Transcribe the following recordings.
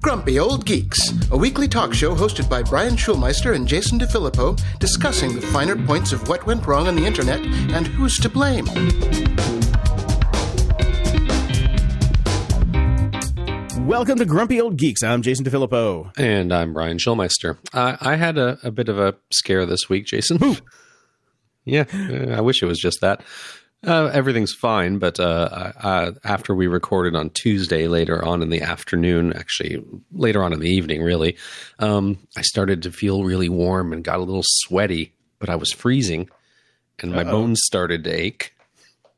Grumpy Old Geeks, a weekly talk show hosted by Brian Schulmeister and Jason DeFilippo, discussing the finer points of what went wrong on the internet and who's to blame. Welcome to Grumpy Old Geeks. I'm Jason DeFilippo. And I'm Brian Schulmeister. I, I had a, a, bit of a scare this week, Jason. yeah, uh, I wish it was just that. Uh, everything's fine, but uh, uh, after we recorded on Tuesday, later on in the afternoon, actually later on in the evening, really, um, I started to feel really warm and got a little sweaty, but I was freezing, and my Uh-oh. bones started to ache,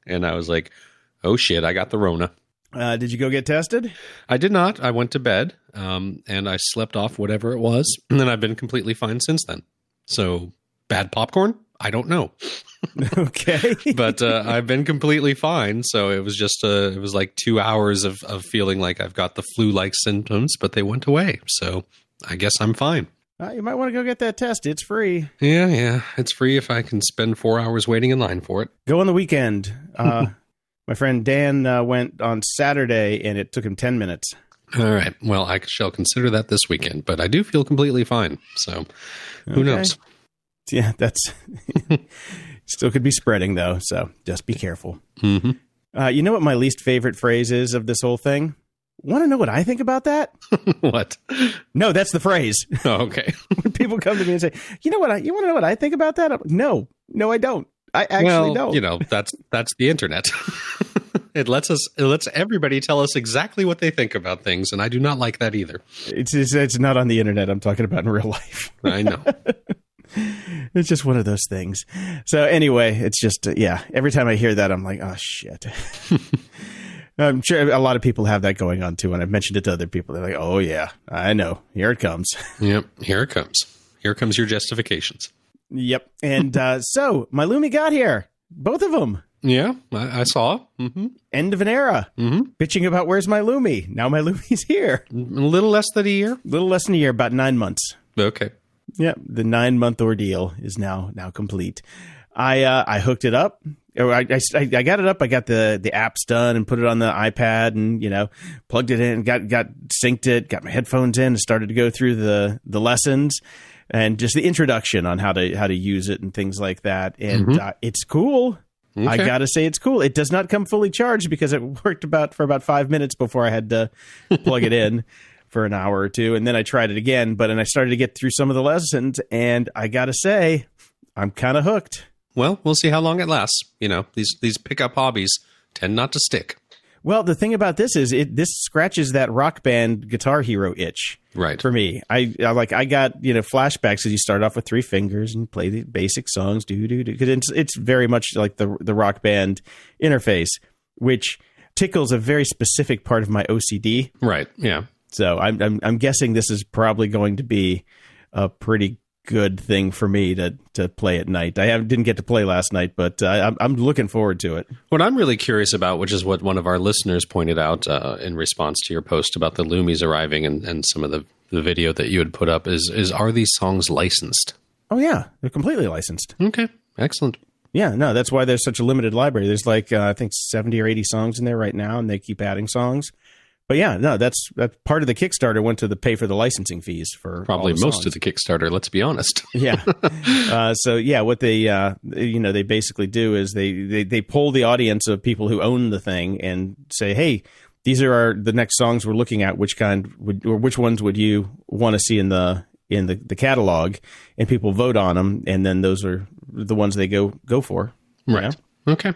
and I was like, "Oh shit, I got the Rona." Uh, did you go get tested? I did not. I went to bed, um, and I slept off whatever it was, and then I've been completely fine since then. So bad popcorn? I don't know. okay, but uh, I've been completely fine. So it was just uh, it was like two hours of of feeling like I've got the flu like symptoms, but they went away. So I guess I'm fine. Uh, you might want to go get that test. It's free. Yeah, yeah, it's free if I can spend four hours waiting in line for it. Go on the weekend. Uh, my friend Dan uh, went on Saturday, and it took him ten minutes. All right. Well, I shall consider that this weekend, but I do feel completely fine. So, who okay. knows? Yeah, that's still could be spreading though. So just be careful. Mm-hmm. Uh, you know what my least favorite phrase is of this whole thing? Want to know what I think about that? what? No, that's the phrase. Oh, okay. when people come to me and say, "You know what? I, you want to know what I think about that?" Like, no, no, I don't. I actually well, don't. You know, that's that's the internet. it lets us it lets everybody tell us exactly what they think about things, and I do not like that either. It's it's, it's not on the internet. I'm talking about in real life. I know. it's just one of those things. So anyway, it's just uh, yeah. Every time I hear that, I'm like, oh shit. I'm sure a lot of people have that going on too. And I've mentioned it to other people. They're like, oh yeah, I know. Here it comes. Yep, here it comes. Here comes your justifications. Yep. And uh, so my Lumi got here, both of them. Yeah, I, I saw. Mm-hmm. End of an era. Mm-hmm. Bitching about where's my Lumi. Now my Lumi's here. A little less than a year. A little less than a year, about nine months. Okay. Yeah, the nine month ordeal is now now complete. I uh, I hooked it up. I, I, I got it up. I got the the apps done and put it on the iPad and you know plugged it in. Got got synced it. Got my headphones in and started to go through the the lessons and just the introduction on how to how to use it and things like that. And mm-hmm. uh, it's cool. Okay. I gotta say it's cool. It does not come fully charged because it worked about for about five minutes before I had to plug it in for an hour or two, and then I tried it again. But and I started to get through some of the lessons, and I got to say, I'm kind of hooked. Well, we'll see how long it lasts. You know, these these pickup hobbies tend not to stick. Well, the thing about this is it this scratches that rock band guitar hero itch. Right. For me. I, I like I got, you know, flashbacks as you start off with three fingers and play the basic songs, do do do cuz it's it's very much like the the rock band interface, which tickles a very specific part of my OCD. Right. Yeah. So I'm, I'm, I'm guessing this is probably going to be a pretty good thing for me to to play at night. I didn't get to play last night, but uh, I'm, I'm looking forward to it. What I'm really curious about, which is what one of our listeners pointed out uh, in response to your post about the Lumis arriving and, and some of the, the video that you had put up, is is are these songs licensed? Oh yeah, they're completely licensed. Okay, excellent. Yeah, no, that's why there's such a limited library. There's like uh, I think 70 or 80 songs in there right now, and they keep adding songs but yeah, no, that's that part of the Kickstarter went to the pay for the licensing fees for probably most of the Kickstarter. Let's be honest. yeah. Uh, so yeah, what they uh, you know they basically do is they, they they pull the audience of people who own the thing and say, hey, these are our, the next songs we're looking at. Which kind would or which ones would you want to see in the in the, the catalog? And people vote on them, and then those are the ones they go go for. Right. Know? Okay.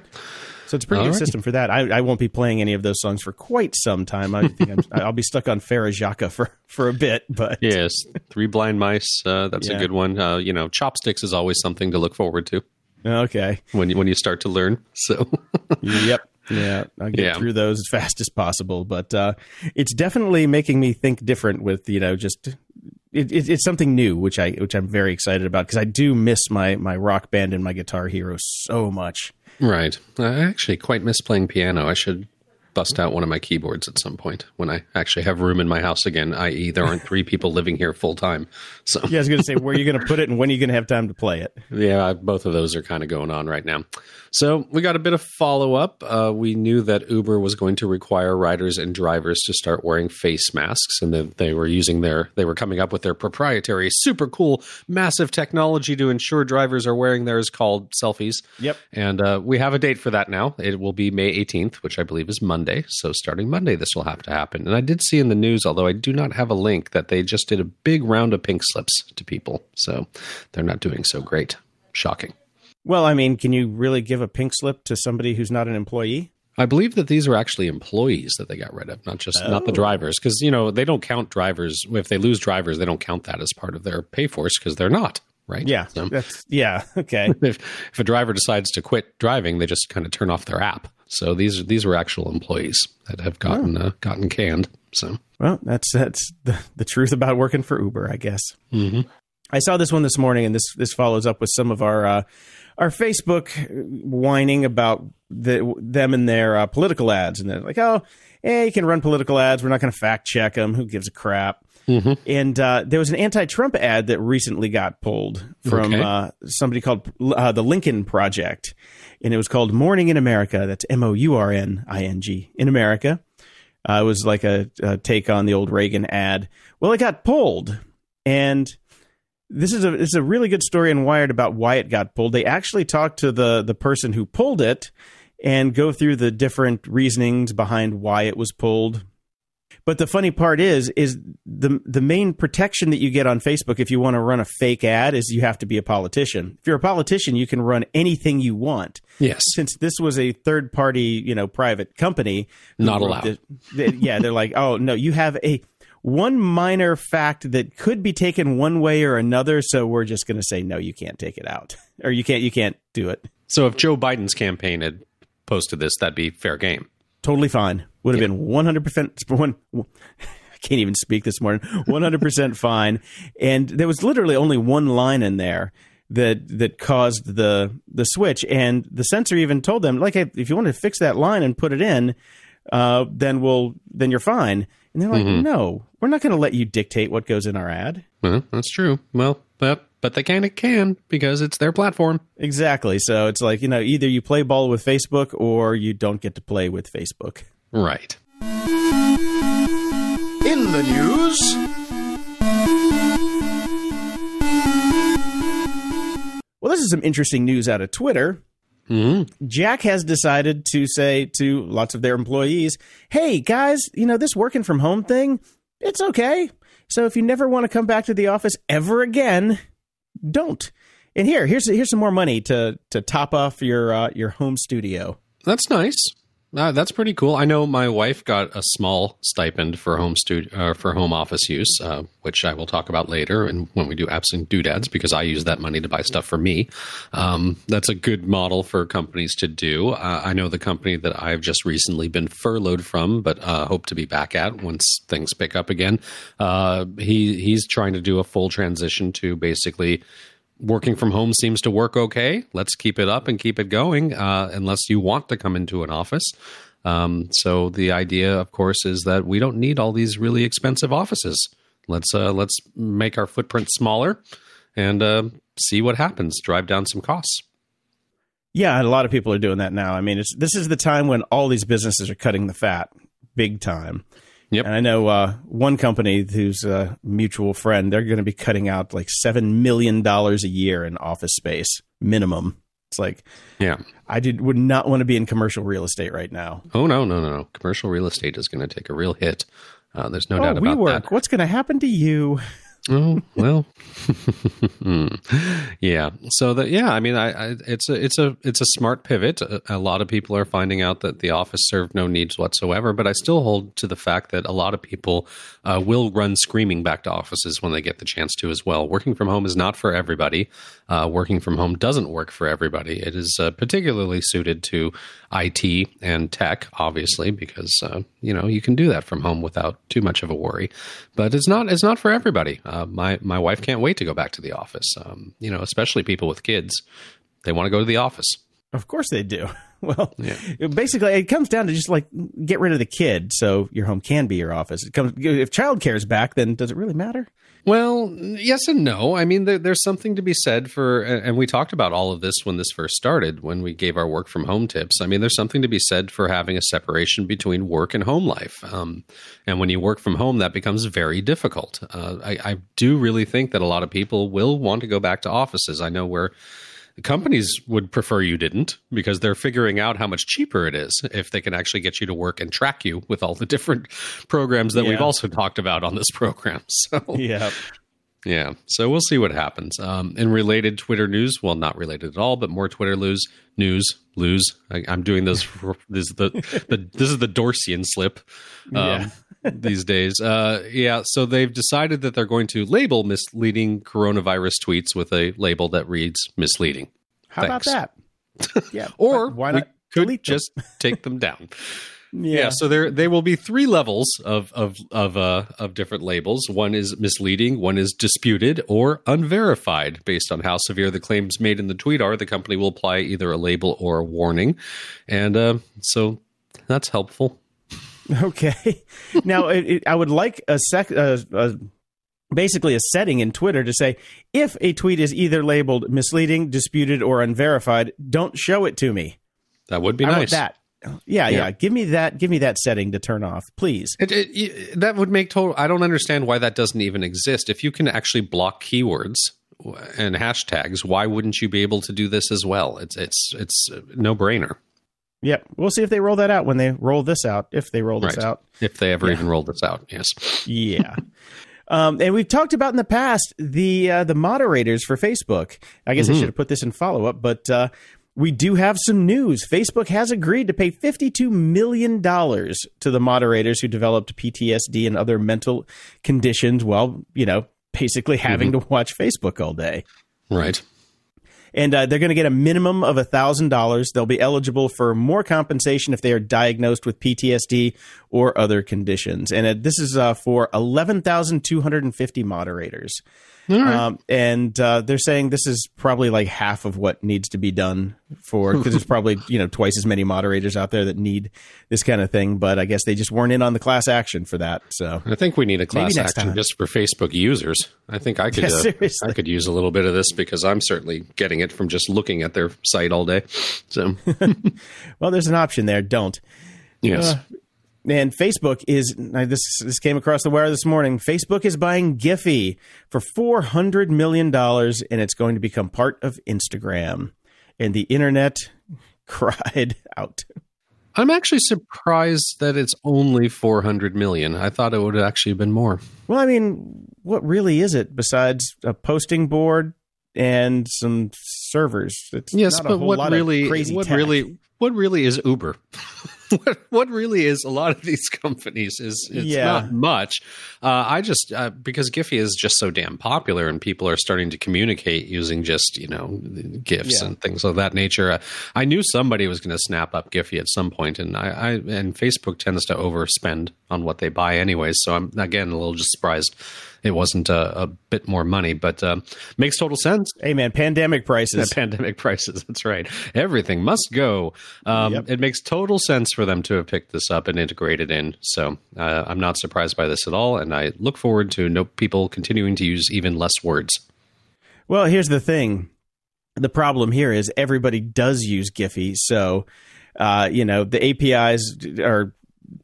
So it's a pretty All good right. system for that. I, I, won't be playing any of those songs for quite some time. I think i will be stuck on Frère Jacques for, for a bit. But yes, Three Blind Mice. Uh, that's yeah. a good one. Uh, you know, Chopsticks is always something to look forward to. Okay. When you, when you start to learn. So. yep. Yeah, I'll get yeah. through those as fast as possible. But uh, it's definitely making me think different. With you know, just it, it, it's something new, which I which I'm very excited about because I do miss my my rock band and my guitar hero so much. Right. I actually quite miss playing piano. I should bust out one of my keyboards at some point when I actually have room in my house again. I.e., there aren't three people living here full time. So Yeah, I was going to say, where are you going to put it and when are you going to have time to play it? yeah, both of those are kind of going on right now. So we got a bit of follow up. Uh, we knew that Uber was going to require riders and drivers to start wearing face masks, and that they were using their they were coming up with their proprietary, super cool, massive technology to ensure drivers are wearing theirs called selfies. Yep. And uh, we have a date for that now. It will be May 18th, which I believe is Monday. So starting Monday, this will have to happen. And I did see in the news, although I do not have a link, that they just did a big round of pink slips to people. So they're not doing so great. Shocking. Well, I mean, can you really give a pink slip to somebody who's not an employee? I believe that these were actually employees that they got rid of, not just not the Oh. drivers, because you know they don't count drivers. If they lose drivers, they don't count that as part of their pay force because they're not right. Yeah. So That's yeah, okay. if if a driver decides to quit driving, they just kind of turn off their app. So these these were actual employees that have gotten uh, gotten canned. So Well, that's that's the, the truth about working for Uber, I guess. Mhm. I saw this one this morning, and this this follows up with some of our uh, our Facebook whining about the, them and their uh, political ads, and they're like, "Oh, yeah, you can run political ads. We're not going to fact check them. Who gives a crap?" And uh, there was an anti-Trump ad that recently got pulled from Okay. uh, somebody called uh, the Lincoln Project, and it was called "Morning in America." That's M O U R N I N G in America. Uh, it was like a, a take on the old Reagan ad. Well, it got pulled, and this is a this is a really good story in Wired about why it got pulled. They actually talked to the the person who pulled it and go through the different reasonings behind why it was pulled. But the funny part is is the the main protection that you get on Facebook if you want to run a fake ad is you have to be a politician. If you're a politician, you can run anything you want yes, since this was a third party, you know, private company, Not allowed. the- the- yeah, they're like, oh no, you have a one minor fact that could be taken one way or another, so we're just going to say no, you can't take it out, or you can't, you can't do it. so if Joe Biden's campaign had posted this, that'd be fair game. Totally fine. Would have been one hundred percent. One, I can't even speak this morning. One hundred percent fine. And there was literally only one line in there that that caused the the switch. And the censor even told them, like, hey, if you want to fix that line and put it in, uh, then we'll then you're fine. And they're like, no, we're not going to let you dictate what goes in our ad. Well, that's true. Well, but but they kind of can because it's their platform. Exactly. So it's like you know, either you play ball with Facebook or you don't get to play with Facebook. Right. In the news, Well, this is some interesting news out of Twitter. Mm-hmm. Jack has decided to say to lots of their employees, "Hey guys, you know this working from home thing, it's okay. So if you never want to come back to the office ever again, don't. And here, here's here's some more money to to top off your uh, your home studio. That's nice. Uh, that's pretty cool. I know my wife got a small stipend for home studio uh, for home office use, uh, which I will talk about later, and when we do apps and doodads, because I use that money to buy stuff for me. Um, that's a good model for companies to do. Uh, I know the company that I've just recently been furloughed from, but uh, hope to be back at once things pick up again. Uh, he he's trying to do a full transition to basically working from home seems to work okay. Let's keep it up and keep it going, uh, unless you want to come into an office. Um, so the idea, of course, is that we don't need all these really expensive offices. Let's uh, let's make our footprint smaller and uh, see what happens. Drive down some costs. Yeah, a lot of people are doing that now. I mean, this is the time when all these businesses are cutting the fat, big time. Yep. And I know uh, one company who's a mutual friend, they're going to be cutting out like seven million dollars a year in office space minimum. It's like Yeah. I did would not want to be in commercial real estate right now. Oh no no no no! Commercial real estate is going to take a real hit. Uh, there's no Oh, doubt we about work. that. What's going to happen to you? Oh well, yeah. So that yeah, I mean, I, I it's a it's a it's a smart pivot. A, a lot of people are finding out that the office served no needs whatsoever, but I still hold to the fact that a lot of people uh, will run screaming back to offices when they get the chance to as well. Working from home is not for everybody. Uh, working from home doesn't work for everybody. It is uh, particularly suited to IT and tech, obviously, because uh, you know you can do that from home without too much of a worry. But it's not it's not for everybody. Uh, my my wife can't wait to go back to the office. Um, you know, especially people with kids, they want to go to the office. Of course they do. well, yeah. basically, it comes down to just like get rid of the kid, so your home can be your office. It comes if childcare is back, then does it really matter? Well, yes and no. I mean, there, there's something to be said for, and we talked about all of this when this first started, when we gave our work from home tips. I mean, there's something to be said for having a separation between work and home life. Um, and when you work from home, that becomes very difficult. Uh, I, I do really think that a lot of people will want to go back to offices. I know where companies would prefer you didn't because they're figuring out how much cheaper it is if they can actually get you to work and track you with all the different programs that yeah. we've also talked about on this program. So yeah. Yeah, so we'll see what happens. Um, in related Twitter news, well, not related at all, but more Twitter news. News lose. I, am doing this. this is the, the this is the Dorsian slip. Um, yeah. These days. Uh, yeah, so they've decided that they're going to label misleading coronavirus tweets with a label that reads misleading. How Thanks. about that? Yeah. or why not? could just take them down. Yeah. yeah. so there they will be three levels of of of uh, of different labels. One is misleading, one is disputed or unverified. Based on how severe the claims made in the tweet are, the company will apply either a label or a warning, and uh, so that's helpful. Okay. now, it, it, I would like a sec. Uh, uh, basically, a setting in Twitter to say if a tweet is either labeled misleading, disputed, or unverified, don't show it to me. That would be I nice. that. Yeah, yeah, yeah, Give me that. Give me that setting to turn off, please. It, it, that would make total. I don't understand why that doesn't even exist. If you can actually block keywords and hashtags, why wouldn't you be able to do this as well? It's it's it's no brainer. Yep. We'll see if they roll that out when they roll this out, if they roll this right. out. If they ever yeah. even roll this out, yes. Yeah. um, and we've talked about in the past the uh, the moderators for Facebook. I guess mm-hmm. I should have put this in follow up, but uh, we do have some news. Facebook has agreed to pay $52 million to the moderators who developed PTSD and other mental conditions while, you know, basically having mm-hmm. to watch Facebook all day. Right and uh, they're going to get a minimum of $1,000. They'll be eligible for more compensation if they are diagnosed with PTSD or other conditions. And uh, this is uh, for 11,250 moderators. Right. Um, and uh, they're saying this is probably like half of what needs to be done for because there's probably you know twice as many moderators out there that need this kind of thing. But I guess they just weren't in on the class action for that. So I think we need a class action time. just for Facebook users. I think I could yeah, uh, I could use a little bit of this because I'm certainly getting it from just looking at their site all day. So well, there's an option there. Don't. Yes. Uh, and Facebook is this this came across the wire this morning. Facebook is buying Giphy for four hundred million dollars, and it's going to become part of Instagram. And the internet cried out. I'm actually surprised that it's only 400 million. I thought it would actually have actually been more. Well, I mean, what really is it besides a posting board and some servers? It's yes, but what really, what tech. really, what really is Uber? what, what really is a lot of these companies is it's yeah. not much. Uh, I just uh, because Giphy is just so damn popular and people are starting to communicate using just you know gifs yeah. and things of that nature. Uh, I knew somebody was going to snap up Giphy at some point, and I, I and Facebook tends to overspend on what they buy anyways. So I'm again a little just surprised it wasn't a, a bit more money, but uh, makes total sense. Hey man, pandemic prices. Pandemic prices. That's right. Everything must go. Um, yep. It makes total sense for them to have picked this up and integrated in. So uh, I'm not surprised by this at all, and I look forward to no people continuing to use even less words. Well, here's the thing. The problem here is everybody does use Giphy, so uh, you know the APIs are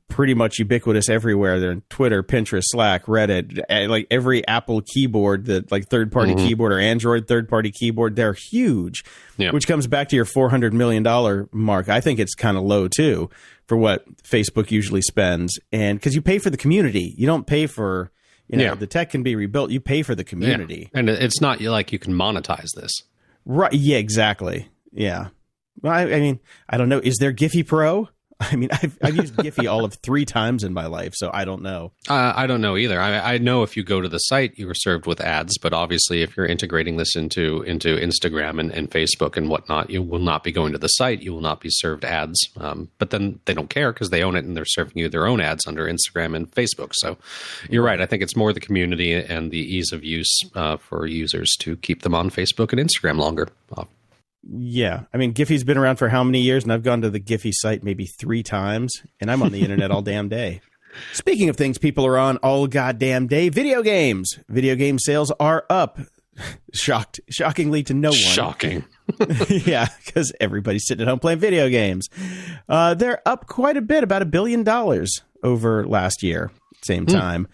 pretty much ubiquitous everywhere. They're in Twitter, Pinterest, Slack, Reddit, eh, like every Apple keyboard, that like third party mm-hmm. keyboard or Android third party keyboard, they're huge. Yeah. Which comes back to your four hundred million dollar mark. I think it's kind of low too for what Facebook usually spends, and because you pay for the community, you don't pay for. You know, yeah. the tech can be rebuilt. You pay for the community, yeah. and it's not like you can monetize this. Right? Yeah, exactly. Yeah. Well, I, I mean, I don't know. Is there Giphy Pro? I mean, I've, I've used Giphy all of three times in my life, so I don't know. Uh, I don't know either. I, I, know if you go to the site, you are served with ads, but obviously, if you're integrating this into into Instagram and, and Facebook and whatnot, you will not be going to the site. You will not be served ads. Um, but then they don't care because they own it and they're serving you their own ads under Instagram and Facebook. So you're right. I think it's more the community and the ease of use uh, for users to keep them on Facebook and Instagram longer. Yeah, I mean Giphy's been around for how many years, and I've gone to the Giphy site maybe three times, and I'm on the internet all damn day. Speaking of things people are on all goddamn day, video games. Video game sales are up. Shocked, shockingly to no one. Shocking. yeah, because everybody's sitting at home playing video games. Uh, they're up quite a bit, about a billion dollars over last year, same time,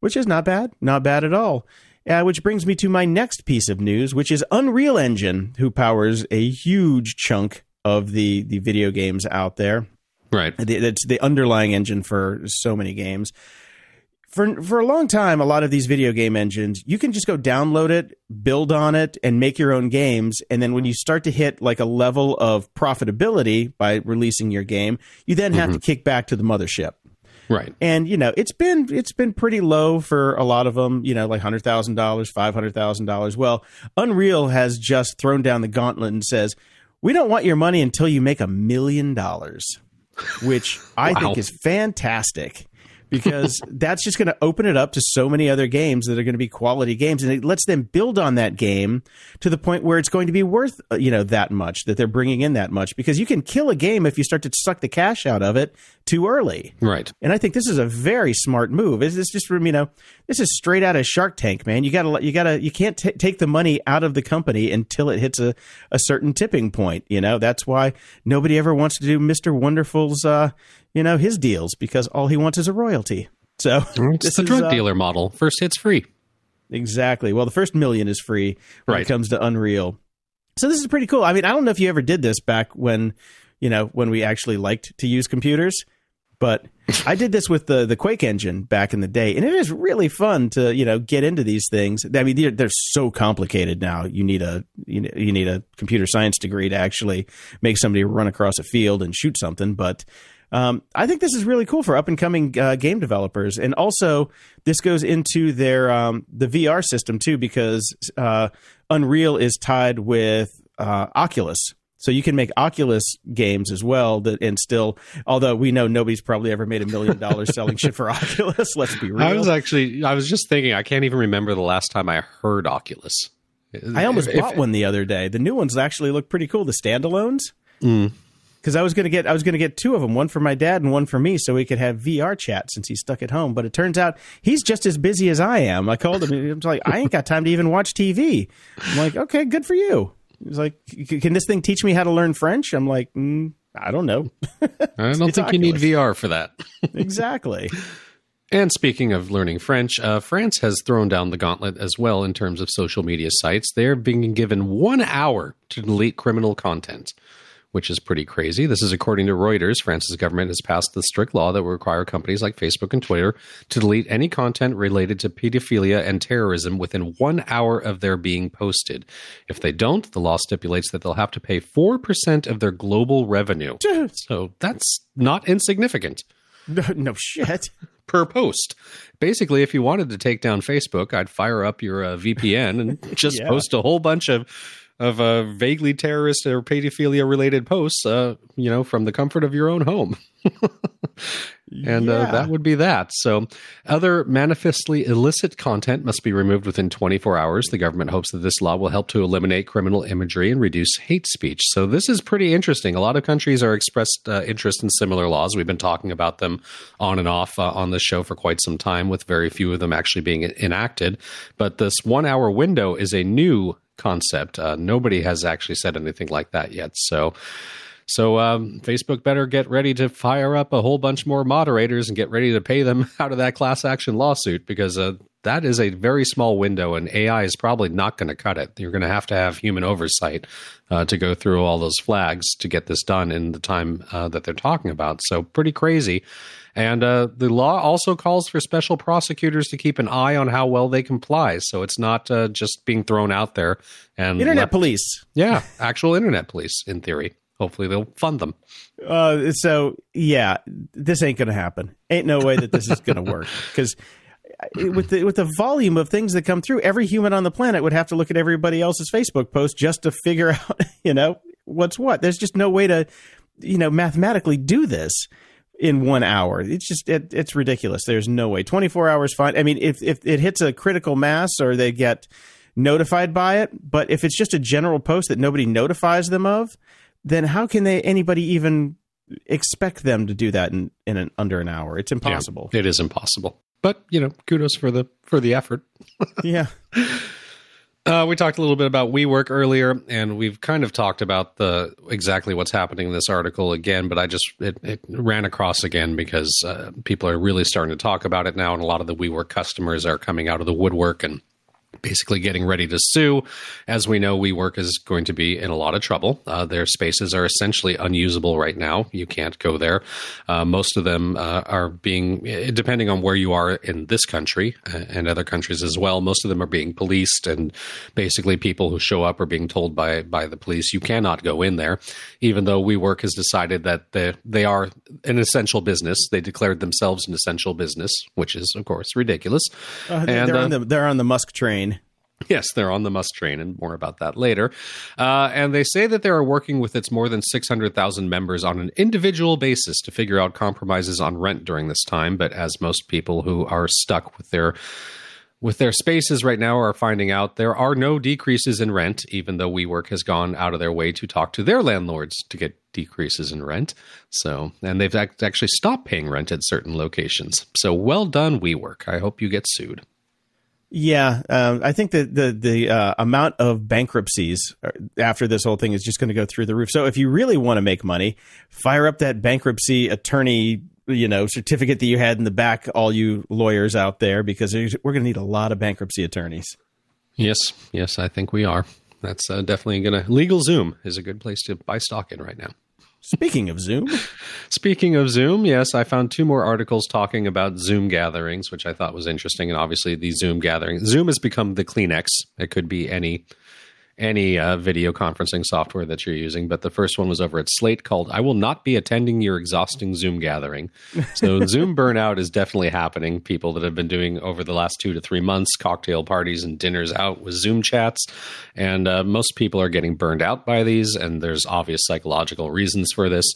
which is not bad, not bad at all. Uh, which brings me to my next piece of news, which is Unreal Engine, who powers a huge chunk of the the video games out there. Right. It's the underlying engine for so many games. For for a long time, a lot of these video game engines, you can just go download it, build on it, and make your own games. And then when you start to hit like a level of profitability by releasing your game, you then have to kick back to the mothership. Right. And you know, it's been it's been pretty low for a lot of them. You know, like hundred thousand dollars, five hundred thousand dollars. Well, Unreal has just thrown down the gauntlet and says, "We don't want your money until you make a million dollars," which I Wow. think is fantastic. because that's just going to open it up to so many other games that are going to be quality games and it lets them build on that game to the point where it's going to be worth uh, you know that much that they're bringing in that much because you can kill a game if you start to suck the cash out of it too early Right. and I think this is a very smart move. Is this just from you know this is straight out of Shark Tank, man? You gotta you gotta you can't t- take the money out of the company until it hits a, a certain tipping point. You know that's why nobody ever wants to do Mister Wonderful's uh you know his deals because all he wants is a royalty. So It's the is, drug uh, dealer model. First hit's free. Exactly. Well, the first million is free when Right. it comes to Unreal. So this is pretty cool. I mean, I don't know if you ever did this back when, you know, when we actually liked to use computers, but I did this with the the Quake engine back in the day, and it is really fun to you know get into these things. I mean, they're, they're so complicated now. You need a you, ne- you need a computer science degree to actually make somebody run across a field and shoot something, but. Um, I think this is really cool for up and coming uh, game developers, and also this goes into their um, the VR system too, because uh, Unreal is tied with uh, Oculus, so you can make Oculus games as well. That and still, although we know nobody's probably ever made a million dollars selling shit for Oculus. Let's be real. I was actually, I was just thinking, I can't even remember the last time I heard Oculus. I almost If- if- bought one the other day. The new ones actually look pretty cool. The standalones. Mm. Because I was gonna get, I was gonna get two of them, one for my dad and one for me, so we could have VR chat since he's stuck at home. But it turns out he's just as busy as I am. I called him. and was like, "I ain't got time to even watch TV." I'm like, "Okay, good for you." He's like, "Can this thing teach me how to learn French?" I'm like, mm, "I don't know." I don't think you need VR for that. exactly. And speaking of learning French, uh, France has thrown down the gauntlet as well in terms of social media sites. They're being given one hour to delete criminal content, which is pretty crazy. This is according to Reuters. France's government has passed the strict law that will require companies like Facebook and Twitter to delete any content related to pedophilia and terrorism within one hour of their being posted. If they don't, the law stipulates that they'll have to pay 4% of their global revenue. So that's not insignificant No, no shit. per post. Basically, if you wanted to take down Facebook, I'd fire up your uh, VPN and just Yeah. post a whole bunch of of uh, vaguely terrorist or pedophilia related posts, uh, you know, from the comfort of your own home. and uh, that would be that. So, other manifestly illicit content must be removed within 24 hours. The government hopes that this law will help to eliminate criminal imagery and reduce hate speech. So, this is pretty interesting. A lot of countries are expressed uh, interest in similar laws. We've been talking about them on and off uh, on this show for quite some time, with very few of them actually being enacted. But this one hour window is a new concept. Uh, nobody has actually said anything like that yet. So, so um, Facebook better get ready to fire up a whole bunch more moderators and get ready to pay them out of that class action lawsuit because uh, that is a very small window and AI is probably not going to cut it. You're going to have to have human oversight uh, to go through all those flags to get this done in the time uh, that they're talking about. So pretty crazy. And uh, the law also calls for special prosecutors to keep an eye on how well they comply. So it's not uh, just being thrown out there and Internet police. yeah, actual internet police in theory. Hopefully they'll fund them. Uh, so yeah, this ain't gonna happen. Ain't no way that this is gonna work because with the with the volume of things that come through, every human on the planet would have to look at everybody else's Facebook post just to figure out, you know, what's what. There's just no way to, you know, mathematically do this in one hour. It's just it, it's ridiculous. There's no way. 24 hours fine. I mean, if if it hits a critical mass or they get notified by it. But if it's just a general post that nobody notifies them of, then how can they anybody even expect them to do that in, in an, under an hour? It's impossible. Yeah, it is impossible. But you know, kudos for the for the effort. yeah. Uh, we talked a little bit about WeWork earlier, and we've kind of talked about the exactly what's happening in this article again. But I just it, it ran across again because uh, people are really starting to talk about it now, and a lot of the WeWork customers are coming out of the woodwork and basically getting ready to sue. As we know, WeWork is going to be in a lot of trouble. Uh, their spaces are essentially unusable right now. You can't go there. Uh, most of them uh, are being, eh, depending on where you are in this country uh, and other countries as well, most of them are being policed, and basically people who show up are being told by by the police you cannot go in there. Even though WeWork has decided that they they are an essential business, they declared themselves an essential business, which is of course ridiculous. Uh, and they're on uh, the they're on the Musk train. Yes, they're on the Musk train, and more about that later. Uh, and they say that they are working with its more than 600,000 members on an individual basis to figure out compromises on rent during this time. But as most people who are stuck with their with their spaces right now are finding out there are no decreases in rent, even though WeWork has gone out of their way to talk to their landlords to get decreases in rent. So, and they've actually stopped paying rent at certain locations. So, well done, WeWork. I hope you get sued. Yeah, um, I think that the the uh, amount of bankruptcies uh, after this whole thing is just going to go through the roof. So if you really want to make money, fire up that bankruptcy attorney, you know, certificate that you had in the back. All you lawyers out there, because we're going to need a lot of bankruptcy attorneys. Yes, yes, I think we are. That's uh, definitely going to. LegalZoom is a good place to buy stock in right now. Speaking of Zoom. Speaking of Zoom, yes, I found two more articles talking about Zoom gatherings, which I thought was interesting. And obviously, the Zoom gathering, Zoom has become the Kleenex. It could be any any uh, video conferencing software that you're using. But the first one was over at Slate called I Will Not Be Attending Your Exhausting Zoom Gathering. So Zoom burnout is definitely happening. People that have been doing over the last two to three months cocktail parties and dinners out with Zoom chats. And uh, most people are getting burned out by these, and there's obvious psychological reasons for this.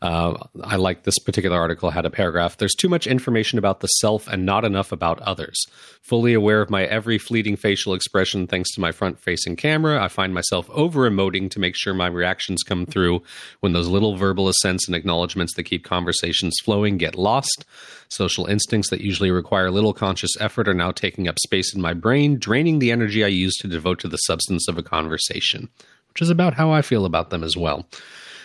Uh, I like this particular article had a paragraph. There's too much information about the self and not enough about others. Fully aware of my every fleeting facial expression thanks to my front facing camera, I find myself over emoting to make sure my reactions come through when those little verbal assents and acknowledgments that keep conversations flowing get lost. Social instincts that usually require little conscious effort are now taking up space in my brain, draining the energy I use to devote to the substance of a conversation, which is about how I feel about them as well.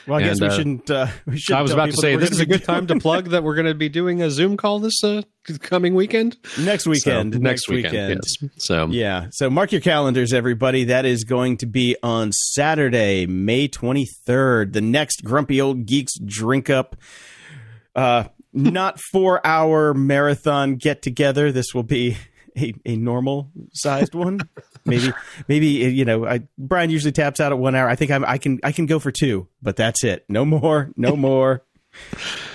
Well, I and, guess we uh, shouldn't. Uh, we should I was about to say this is a good time to plug that we're going to be doing a Zoom call this uh, coming weekend. Next weekend. So, next, next weekend. weekend. Yes. So yeah. So mark your calendars, everybody. That is going to be on Saturday, May twenty third. The next Grumpy Old Geeks drink up. Uh, not four hour marathon get together. This will be a, a normal sized one. maybe maybe uh, you know I, Brian usually taps out at one hour. I think I'm, I can I can go for two, but that's it. No more, no more.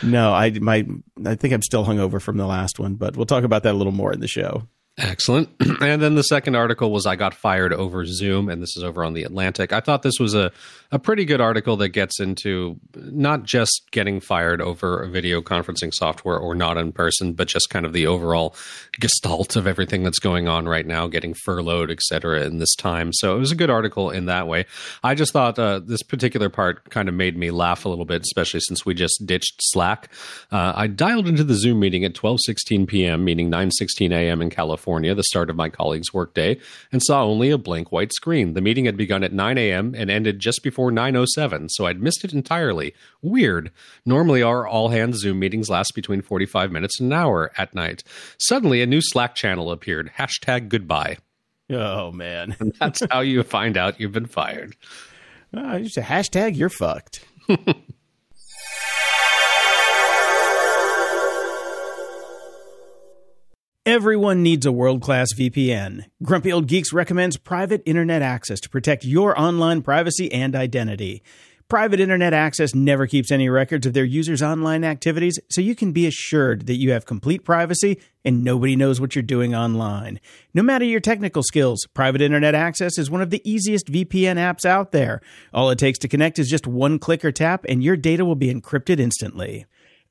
no, I my I think I'm still hungover from the last one, but we'll talk about that a little more in the show. Excellent. And then the second article was I got fired over Zoom, and this is over on the Atlantic. I thought this was a, a pretty good article that gets into not just getting fired over a video conferencing software or not in person, but just kind of the overall gestalt of everything that's going on right now, getting furloughed, et cetera, in this time. So it was a good article in that way. I just thought uh, this particular part kind of made me laugh a little bit, especially since we just ditched Slack. Uh, I dialed into the Zoom meeting at 12:16 p.m., meaning 9:16 a.m. in California California, the start of my colleague's workday, and saw only a blank white screen. The meeting had begun at 9 a.m. and ended just before 9.07, so I'd missed it entirely. Weird. Normally, our all hands Zoom meetings last between 45 minutes and an hour at night. Suddenly, a new Slack channel appeared. Hashtag goodbye. Oh, man. and that's how you find out you've been fired. Uh, just a hashtag, you're fucked. Everyone needs a world class VPN. Grumpy Old Geeks recommends private internet access to protect your online privacy and identity. Private internet access never keeps any records of their users' online activities, so you can be assured that you have complete privacy and nobody knows what you're doing online. No matter your technical skills, private internet access is one of the easiest VPN apps out there. All it takes to connect is just one click or tap, and your data will be encrypted instantly.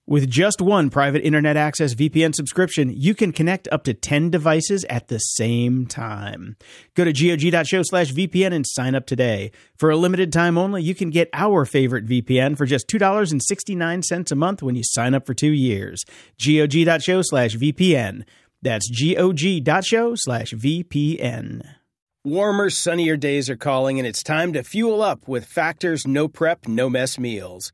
With just one private internet access VPN subscription, you can connect up to 10 devices at the same time. Go to gog.show slash VPN and sign up today. For a limited time only, you can get our favorite VPN for just $2.69 a month when you sign up for two years. gog.show slash VPN. That's gog.show slash VPN. Warmer, sunnier days are calling, and it's time to fuel up with Factor's no prep, no mess meals.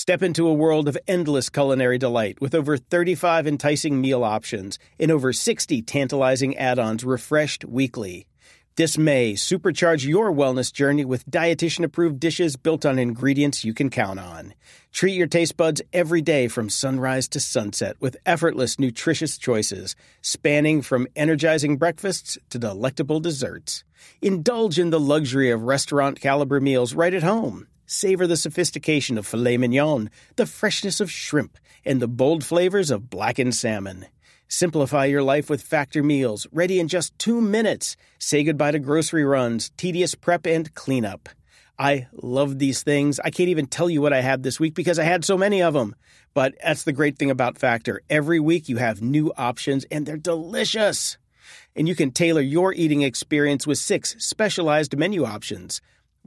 Step into a world of endless culinary delight with over 35 enticing meal options and over 60 tantalizing add ons refreshed weekly. This May, supercharge your wellness journey with dietitian approved dishes built on ingredients you can count on. Treat your taste buds every day from sunrise to sunset with effortless, nutritious choices, spanning from energizing breakfasts to delectable desserts. Indulge in the luxury of restaurant caliber meals right at home. Savor the sophistication of filet mignon, the freshness of shrimp, and the bold flavors of blackened salmon. Simplify your life with Factor meals, ready in just two minutes. Say goodbye to grocery runs, tedious prep, and cleanup. I love these things. I can't even tell you what I had this week because I had so many of them. But that's the great thing about Factor. Every week you have new options and they're delicious. And you can tailor your eating experience with six specialized menu options.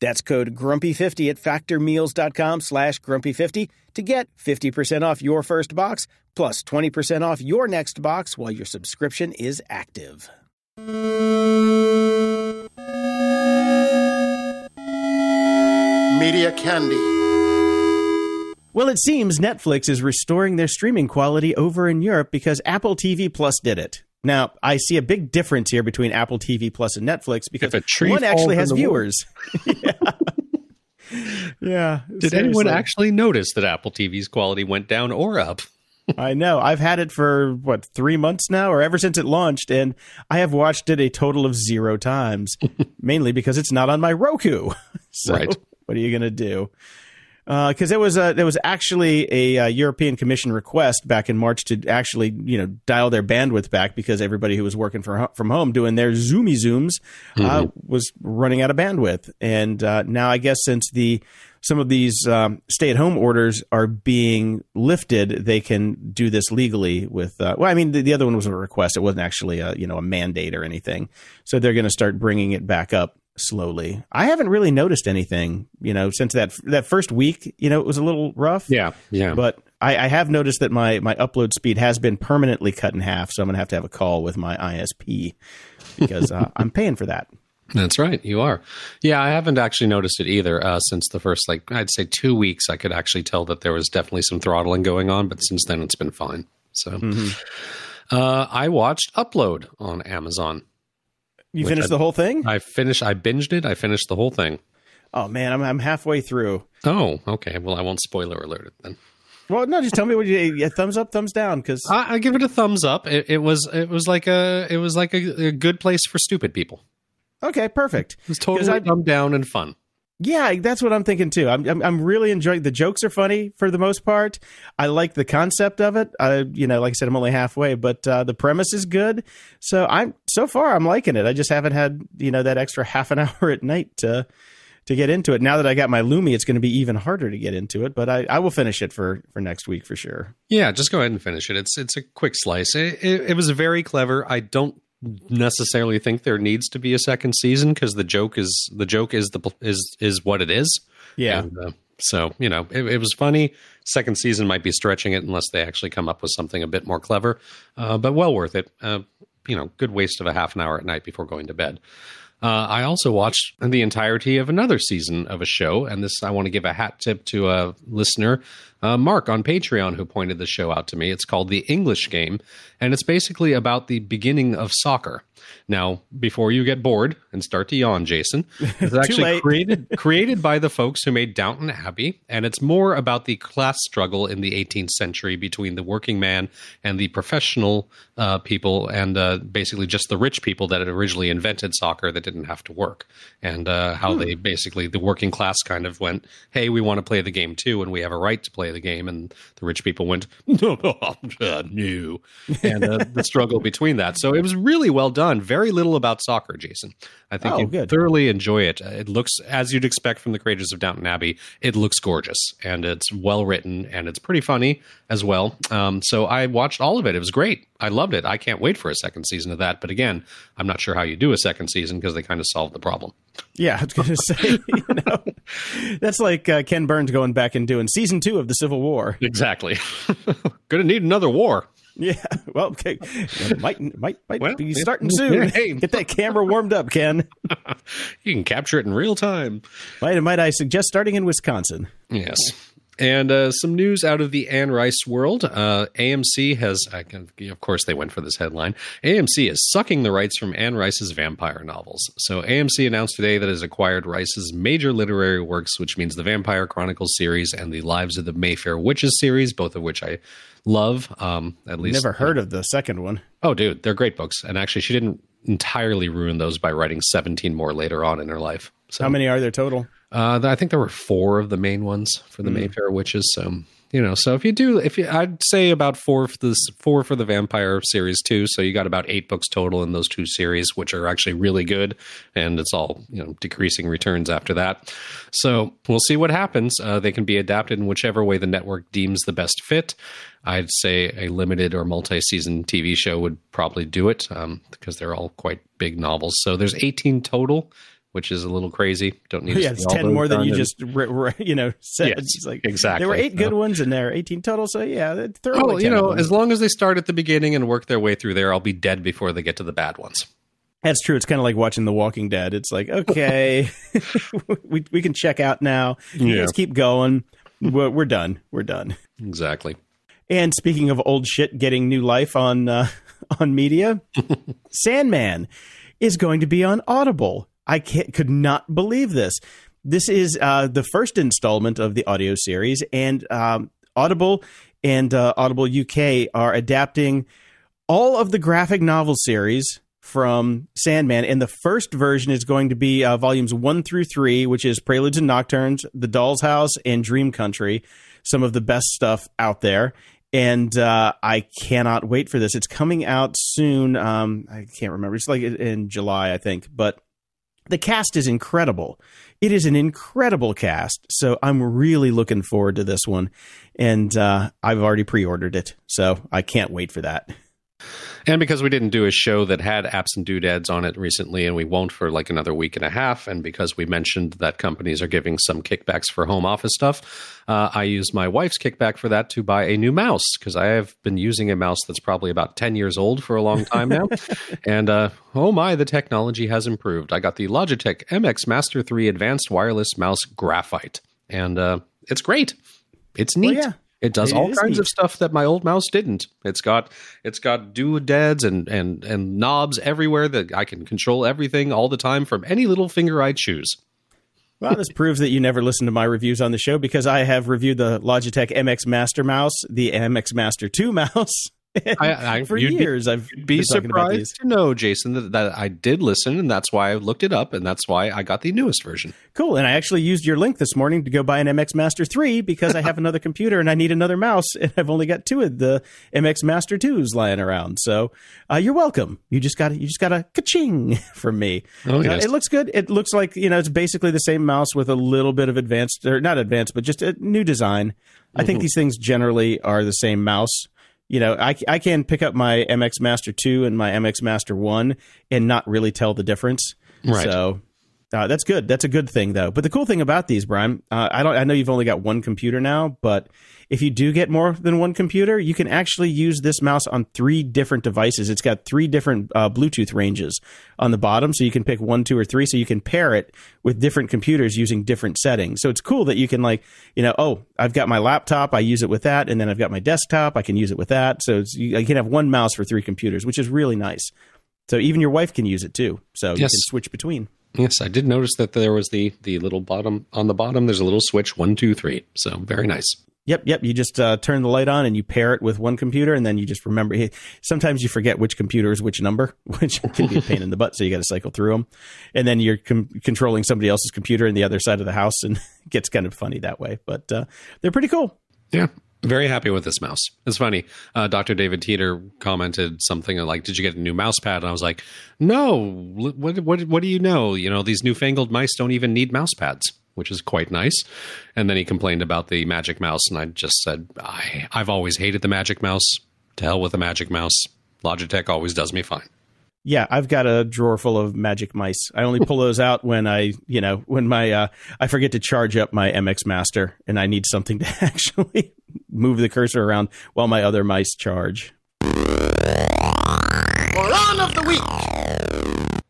That's code GRUMPY50 at factormeals.com slash GRUMPY50 to get 50% off your first box plus 20% off your next box while your subscription is active. Media Candy. Well, it seems Netflix is restoring their streaming quality over in Europe because Apple TV Plus did it. Now, I see a big difference here between Apple TV Plus and Netflix because one actually has viewers. yeah. yeah. Did anyone actually notice that Apple TV's quality went down or up? I know. I've had it for what three months now, or ever since it launched, and I have watched it a total of zero times, mainly because it's not on my Roku. so, Right. What are you going to do? Because there was a there was actually a uh, European Commission request back in March to actually you know dial their bandwidth back because everybody who was working for, from home doing their Zoomy Zooms uh, was running out of bandwidth, and uh, now I guess since the some of these um, stay at home orders are being lifted, they can do this legally with. Uh, well, I mean, the, the other one was a request; it wasn't actually a you know a mandate or anything. So they're going to start bringing it back up slowly. I haven't really noticed anything, you know, since that that first week. You know, it was a little rough. Yeah, yeah. But I, I have noticed that my my upload speed has been permanently cut in half. So I'm going to have to have a call with my ISP because uh, I'm paying for that. That's right. You are. Yeah, I haven't actually noticed it either uh, since the first, like, I'd say two weeks. I could actually tell that there was definitely some throttling going on, but since then it's been fine. So uh, I watched Upload on Amazon. You finished I- the whole thing? I finished, I binged it. I finished the whole thing. Oh man, I'm I'm halfway through. Oh, okay. Well, I won't spoiler alert it then. Well, no, just tell me what you yeah, thumbs up, thumbs down, because I, I give it a thumbs up. It, it was, it was like a, it was like a, a good place for stupid people. okay, perfect. It was totally I- dumbed down and fun. Yeah, that's what I'm thinking too. I'm, I'm I'm really enjoying the jokes are funny for the most part. I like the concept of it. I you know, like I said, I'm only halfway, but uh, the premise is good. So I'm so far I'm liking it. I just haven't had you know that extra half an hour at night to to get into it. Now that I got my Lumi, it's going to be even harder to get into it. But I, I will finish it for for next week for sure. Yeah, just go ahead and finish it. It's it's a quick slice. It, it, it was very clever. I don't necessarily think there needs to be a second season because the joke is the joke is the is is what it is. Yeah. And, uh, so you know, it, it was funny. Second season might be stretching it unless they actually come up with something a bit more clever, uh, but well worth it. Uh, you know, good waste of a half an hour at night before going to bed. Uh, I also watched the entirety of another season of a show, and this I want to give a hat tip to a listener, uh, Mark on Patreon who pointed the show out to me. It's called The English Game, and it's basically about the beginning of soccer. Now, before you get bored and start to yawn, Jason, it's actually created created by the folks who made Downton Abbey, and it's more about the class struggle in the 18th century between the working man and the professional uh, people, and uh, basically just the rich people that had originally invented soccer that didn't have to work, and uh, how they basically the working class kind of went, "Hey, we want to play the game too, and we have a right to play the game," and the rich people went, "No, no," and uh, the struggle between that. So it was really well done. Very little about soccer, Jason. I think Oh, you good. thoroughly enjoy it. Uh, It looks as you'd expect from the creators of Downton Abbey. It looks gorgeous and it's well written and it's pretty funny as well. Um, so I watched all of it. It was great. I loved it. I can't wait for a second season of that. But again, I'm not sure how you do a second season because they kind of solved the problem. Yeah, I was going to say, you know, that's like uh, Ken Burns going back and doing season two of the Civil War. Exactly. Gonna need another war. Yeah, well, okay, might might might Well, be starting soon. Hey. Get that camera warmed up, Ken. You can capture it in real time. Might might I suggest starting in Wisconsin? Yes. And uh, some news out of the Anne Rice world. Uh, AMC has, can, of course, they went for this headline. AMC is sucking the rights from Anne Rice's vampire novels. So AMC announced today that it has acquired Rice's major literary works, which means the Vampire Chronicles series and the Lives of the Mayfair Witches series, both of which I love. Um, at least Never heard of the second one. Oh, dude, they're great books. And actually, she didn't entirely ruin those by writing 17 more later on in her life. So How many are there total? Uh, I think there were four of the main ones for the Mayfair witches. So you know, so if you do, if you, I'd say about four for this, four for the Vampire series too. So you got about eight books total in those two series, which are actually really good, and it's all you know decreasing returns after that. So we'll see what happens. Uh, they can be adapted in whichever way the network deems the best fit. I'd say a limited or multi-season TV show would probably do it um, because they're all quite big novels. So there's 18 total, which is a little crazy. Don't need to Yeah, it's ten more than you in- just re- re- you know said. Yes, It's like exactly. There were eight good Yeah. ones in there eighteen total. So yeah, throw Well, you 10 of know, as long as they start at the beginning and work their way through there, I'll be dead before they get to the bad ones. That's true. It's kind of like watching The Walking Dead. It's like, okay, we we can check out now. You Yeah. guys keep going. We're, we're done. We're done. Exactly. And speaking of old shit getting new life on uh, on media, Sandman is going to be on Audible. I could not believe this. This is uh, the first installment of the audio series, and um, Audible and uh, Audible UK are adapting all of the graphic novel series from Sandman. And the first version is going to be uh, volumes one through three, which is Preludes and Nocturnes, The Doll's House, and Dream Country. Some of the best stuff out there. And uh, I cannot wait for this. It's coming out soon. Um, I can't remember. It's like in July, I think. But the cast is incredible. It is an incredible cast. So I'm really looking forward to this one. And uh, I've already pre ordered it. So I can't wait for that. And because we didn't do a show that had apps and doodads on it recently, and we won't for like another week and a half, and because we mentioned that companies are giving some kickbacks for home office stuff, uh, I used my wife's kickback for that to buy a new mouse because I have been using a mouse that's probably about 10 years old for a long time now. and uh, oh my, the technology has improved. I got the Logitech MX Master 3 Advanced Wireless Mouse Graphite, and uh, it's great. It's neat. yeah. It does It all kinds neat. of stuff that my old mouse didn't. It's got it's got doodads and and and knobs everywhere that I can control everything all the time from any little finger I choose. Well, this proves that you never listen to my reviews on the show because I have reviewed the Logitech MX Master mouse, the MX Master 2 mouse. I, I For you'd be- years, I've be been talking about these. surprised to know, Jason, that, that I did listen, and that's why I looked it up, and that's why I got the newest version. Cool. And I actually used your link this morning to go buy an MX Master 3 because I have another computer and I need another mouse. And I've only got two of the MX Master 2s lying around. So uh, you're welcome. You just got you just got a ka-ching from me. Oh, Uh, yes. it looks good. It looks like, you know, it's basically the same mouse with a little bit of advanced, or not advanced, but just a new design. I Mm-hmm. think these things generally are the same mouse. You know, I, I can pick up my MX Master 2 and my MX Master 1 and not really tell the difference. Right. So Uh, that's good. That's a good thing, though. But the cool thing about these, Brian, uh, I don't. I know you've only got one computer now, but if you do get more than one computer, you can actually use this mouse on three different devices. It's got three different uh, Bluetooth ranges on the bottom, so you can pick one, two, or three. So you can pair it with different computers using different settings. So it's cool that you can like, you know, oh, I've got my laptop, I use it with that, and then I've got my desktop, I can use it with that. So you, you can have one mouse for three computers, which is really nice. So even your wife can use it too. So yes. you can switch between. Yes, I did notice that there was the the little bottom on the bottom. There's a little switch one two three. So very nice. Yep, yep. You just uh, turn the light on and you pair it with one computer, and then you just remember. Sometimes you forget which computer is which number, which can be a pain in the butt. So you got to cycle through them, and then you're com- controlling somebody else's computer in the other side of the house, and it gets kind of funny that way. But uh, they're pretty cool. Yeah, very happy with this mouse. It's funny. Uh, Dr. David Teeter commented something like, "Did you get a new mouse pad?" And I was like, "No. What what what do you know? You know, these newfangled mice don't even need mouse pads." Which is quite nice. And then he complained about the Magic Mouse, and I just said, I, I've always hated the Magic Mouse. To hell with the Magic Mouse. Logitech always does me fine. Yeah, I've got a drawer full of magic mice. I only pull those out when I, you know, when my uh, I forget to charge up my MX Master and I need something to actually move the cursor around while my other mice charge. Moron of the week.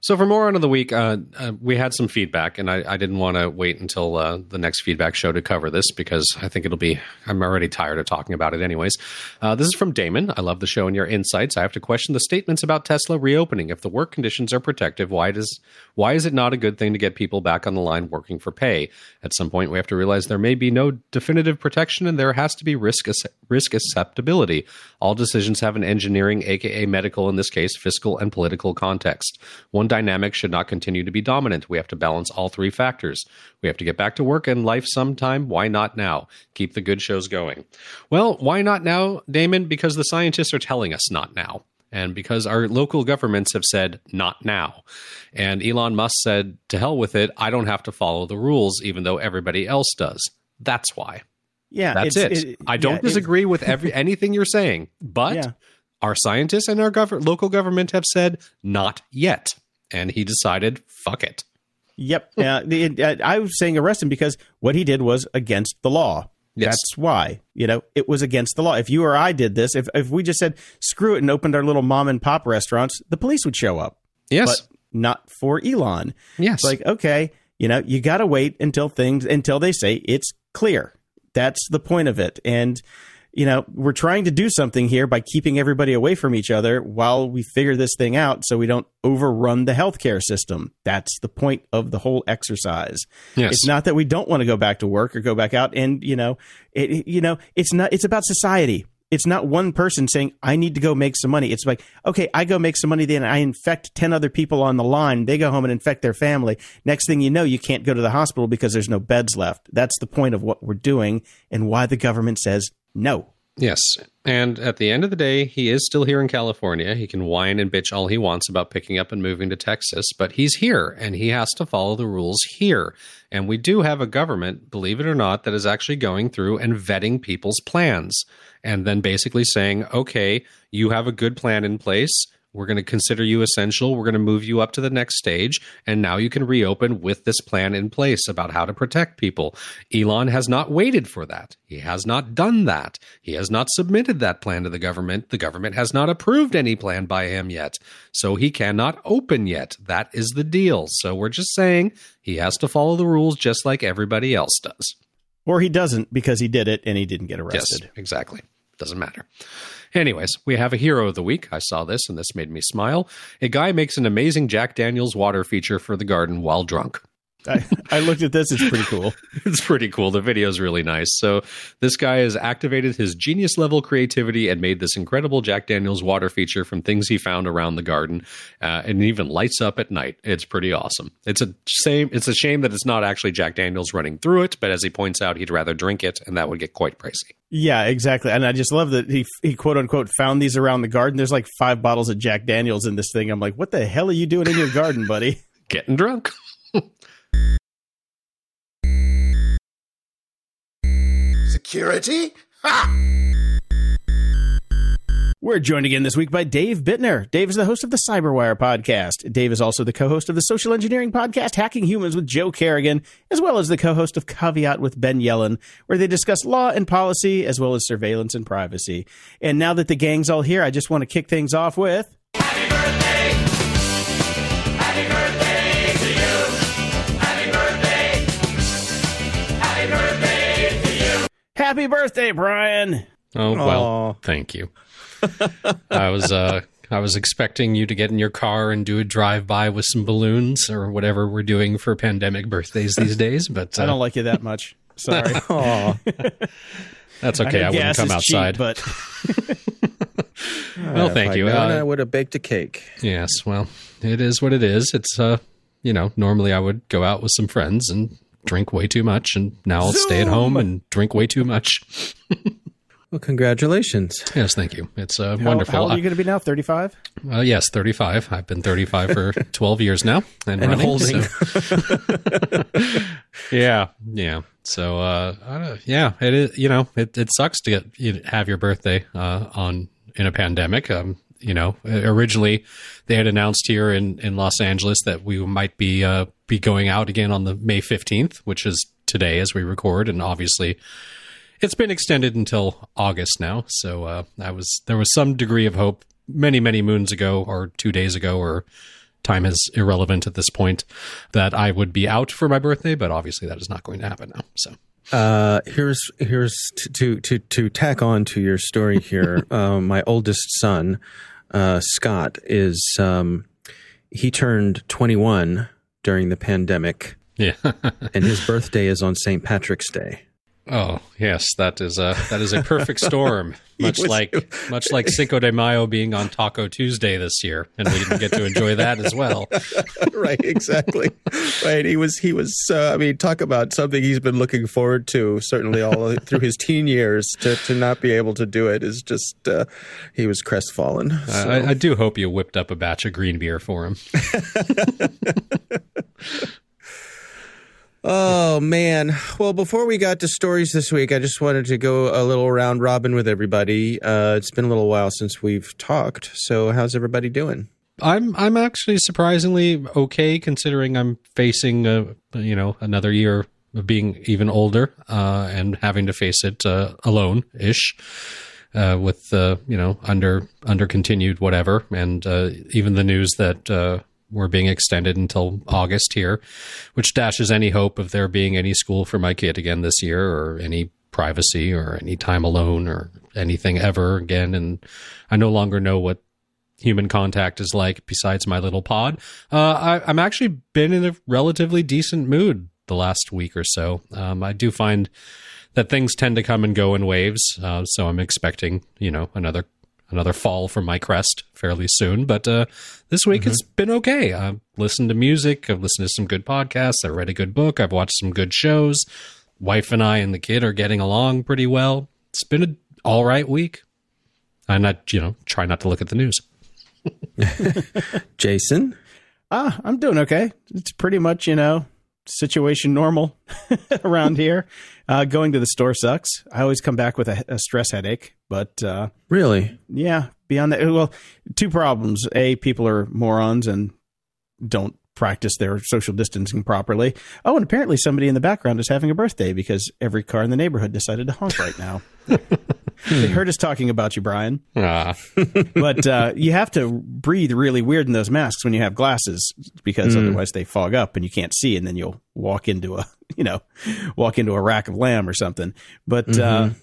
So for more on of the week, uh, uh, we had some feedback, and I, I didn't want to wait until uh, the next feedback show to cover this because I think it'll be. I'm already tired of talking about it, anyways. Uh, this is from Damon. I love the show and your insights. I have to question the statements about Tesla reopening. If the work conditions are protective, why does why is it not a good thing to get people back on the line working for pay? At some point, we have to realize there may be no definitive protection, and there has to be risk risk acceptability. All decisions have an engineering, aka medical, in this case, fiscal and political context. One dynamic should not continue to be dominant. We have to balance all three factors. We have to get back to work and life sometime. Why not now? Keep the good shows going. Well, why not now, Damon? Because the scientists are telling us not now. And because our local governments have said not now. And Elon Musk said, to hell with it, I don't have to follow the rules, even though everybody else does. That's why. Yeah, that's it. it. I don't yeah, disagree with every anything you're saying, but yeah. our scientists and our gov- local government have said not yet and he decided, fuck it. Yep. uh, uh, I was saying arrest him because what he did was against the law. Yes. That's why, you know, it was against the law. If you or I did this, if, if we just said, screw it and opened our little mom and pop restaurants, the police would show up. Yes. But not for Elon. Yes. It's like, okay, you know, you got to wait until things, until they say it's clear. That's the point of it. And, you know, we're trying to do something here by keeping everybody away from each other while we figure this thing out so we don't overrun the healthcare system. That's the point of the whole exercise. Yes. It's not that we don't want to go back to work or go back out and, you know, it, you know, it's not it's about society. It's not one person saying, I need to go make some money. It's like, okay, I go make some money, then I infect 10 other people on the line. They go home and infect their family. Next thing you know, you can't go to the hospital because there's no beds left. That's the point of what we're doing and why the government says no. Yes. And at the end of the day, he is still here in California. He can whine and bitch all he wants about picking up and moving to Texas, but he's here and he has to follow the rules here. And we do have a government, believe it or not, that is actually going through and vetting people's plans and then basically saying, okay, you have a good plan in place. We're going to consider you essential. We're going to move you up to the next stage. And now you can reopen with this plan in place about how to protect people. Elon has not waited for that. He has not done that. He has not submitted that plan to the government. The government has not approved any plan by him yet. So he cannot open yet. That is the deal. So we're just saying he has to follow the rules just like everybody else does. Or he doesn't because he did it and he didn't get arrested. Yes, exactly. Doesn't matter. Anyways, we have a hero of the week. I saw this and this made me smile. A guy makes an amazing Jack Daniels water feature for the garden while drunk. I, I, looked at this. It's pretty cool. it's pretty cool. The video is really nice. So this guy has activated his genius level creativity and made this incredible Jack Daniels water feature from things he found around the garden, uh, and even lights up at night. It's pretty awesome. It's a shame. It's a shame that it's not actually Jack Daniels running through it, but as he points out, he'd rather drink it, and that would get quite pricey. Yeah, exactly. And I just love that he he quote unquote found these around the garden. There's like five bottles of Jack Daniels in this thing. I'm like, what the hell are you doing in your garden, buddy? Getting drunk. Security? Ha! We're joined again this week by Dave Bittner. Dave is the host of the Cyberwire podcast. Dave is also the co host of the social engineering podcast Hacking Humans with Joe Carrigan, as well as the co host of Caveat with Ben Yelin, where they discuss law and policy, as well as surveillance and privacy. And now that the gang's all here, I just want to kick things off with. Happy birthday! Happy birthday to you! Happy birthday! Happy birthday to you! Happy birthday, Brian! Oh well, Aww. thank you. I was uh, I was expecting you to get in your car and do a drive by with some balloons or whatever we're doing for pandemic birthdays these days. But uh, I don't like you that much. Sorry. That's okay. I, I wouldn't come outside. Cheap, but well, thank you. Uh, I would have baked a cake. Yes. Well, it is what it is. It's uh, you know, normally I would go out with some friends and drink way too much, and now I'll Zoom! stay at home and drink way too much. Well, congratulations. Yes, thank you. It's uh, how, wonderful. How old are you going to be now? 35? Uh, yes, 35. I've been 35 for 12 years now and, and running, holding. So. yeah, yeah. So, uh, yeah, it is, you know, it, it sucks to get, you have your birthday uh, on in a pandemic. Um, you know, originally they had announced here in, in Los Angeles that we might be uh, be going out again on the May 15th, which is today as we record. And obviously, it's been extended until August now. So uh, I was there was some degree of hope many many moons ago or two days ago or time is irrelevant at this point that I would be out for my birthday, but obviously that is not going to happen now. So. Uh, here's here's to to to tack on to your story here. uh, my oldest son, uh, Scott, is um, he turned 21 during the pandemic. Yeah, and his birthday is on St. Patrick's Day. Oh yes, that is a that is a perfect storm. much was, like much like Cinco de Mayo being on Taco Tuesday this year, and we didn't get to enjoy that as well. right, exactly. Right, he was he was. Uh, I mean, talk about something he's been looking forward to certainly all through his teen years. To to not be able to do it is just uh, he was crestfallen. So. Uh, I, I do hope you whipped up a batch of green beer for him. Oh man. Well, before we got to stories this week, I just wanted to go a little round robin with everybody. Uh, it's been a little while since we've talked. So, how's everybody doing? I'm I'm actually surprisingly okay considering I'm facing a you know another year of being even older uh, and having to face it uh, alone ish. Uh, with uh, you know under under continued whatever, and uh, even the news that uh, we're being extended until August here, which dashes any hope of there being any school for my kid again this year or any privacy or any time alone or anything ever again. And I no longer know what human contact is like besides my little pod. Uh, I, am actually been in a relatively decent mood the last week or so. Um, I do find that things tend to come and go in waves. Uh, so I'm expecting, you know, another another fall from my crest fairly soon. But uh, this week mm-hmm. it's been okay. I've listened to music. I've listened to some good podcasts. I read a good book. I've watched some good shows. Wife and I and the kid are getting along pretty well. It's been an all right week. And I, you know, try not to look at the news. Jason? Ah, I'm doing okay. It's pretty much, you know, situation normal around here. Uh, going to the store sucks. I always come back with a, a stress headache, but uh, really, yeah. Beyond that, well, two problems: a, people are morons and don't practice their social distancing properly. Oh, and apparently somebody in the background is having a birthday because every car in the neighborhood decided to honk right now. they heard us talking about you, Brian. Ah. but uh, you have to breathe really weird in those masks when you have glasses because mm. otherwise they fog up and you can't see, and then you'll walk into a you know walk into a rack of lamb or something. But uh, mm-hmm. uh,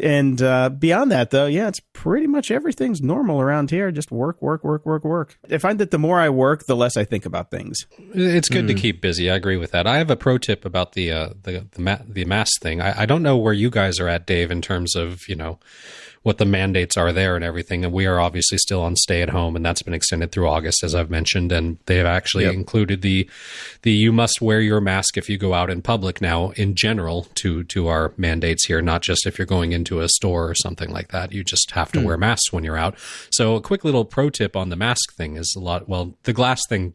and uh, beyond that, though, yeah, it's pretty much everything's normal around here. Just work, work, work, work, work. I find that the more I work, the less I think about things. It's good mm. to keep busy. I agree with that. I have a pro tip about the uh, the the, ma- the mask thing. I, I don't know where you guys are at, Dave, in terms of you know what the mandates are there and everything. And we are obviously still on stay at home, and that's been extended through August, as I've mentioned. And they have actually yep. included the the you must wear your mask if you go out in public now in general to to our mandates here, not just if you're going into a store or something like that. You just have to mm. wear masks when you're out. So a quick little pro tip on the mask thing is a lot. Well, the glass thing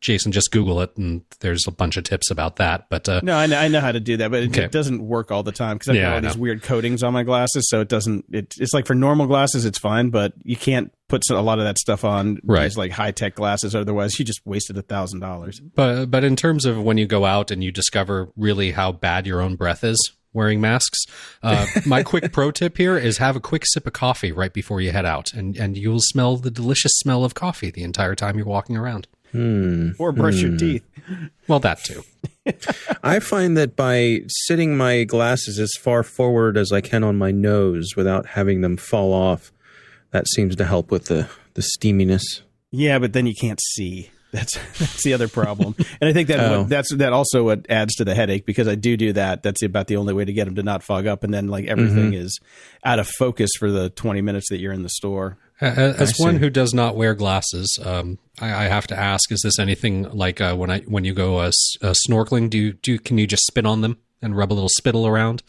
Jason, just Google it, and there's a bunch of tips about that. But uh, No, I know, I know how to do that, but it, Okay. it doesn't work all the time because I've Yeah, got all these weird coatings on my glasses, so it doesn't. It, it's like for normal glasses, it's fine, but you can't put a lot of that stuff on Right. these like high tech glasses. Otherwise, you just wasted a thousand dollars. But but in terms of when you go out and you discover really how bad your own breath is wearing masks, uh, my quick pro tip here is have a quick sip of coffee right before you head out, and and you will smell the delicious smell of coffee the entire time you're walking around. Hmm. Or brush your hmm. teeth. Well, that too. I find that by sitting my glasses as far forward as I can on my nose without having them fall off, that seems to help with the, the steaminess. Yeah, but then you can't see. That's that's the other problem, and I think that Oh. that's that also what adds to the headache because I do do that. That's about the only way to get them to not fog up, and then like everything mm-hmm. is out of focus for the twenty minutes that you're in the store. As I one see. who does not wear glasses, um, I, I have to ask: Is this anything like uh, when I when you go uh, uh, snorkeling? Do you do you- can you just spit on them and rub a little spittle around?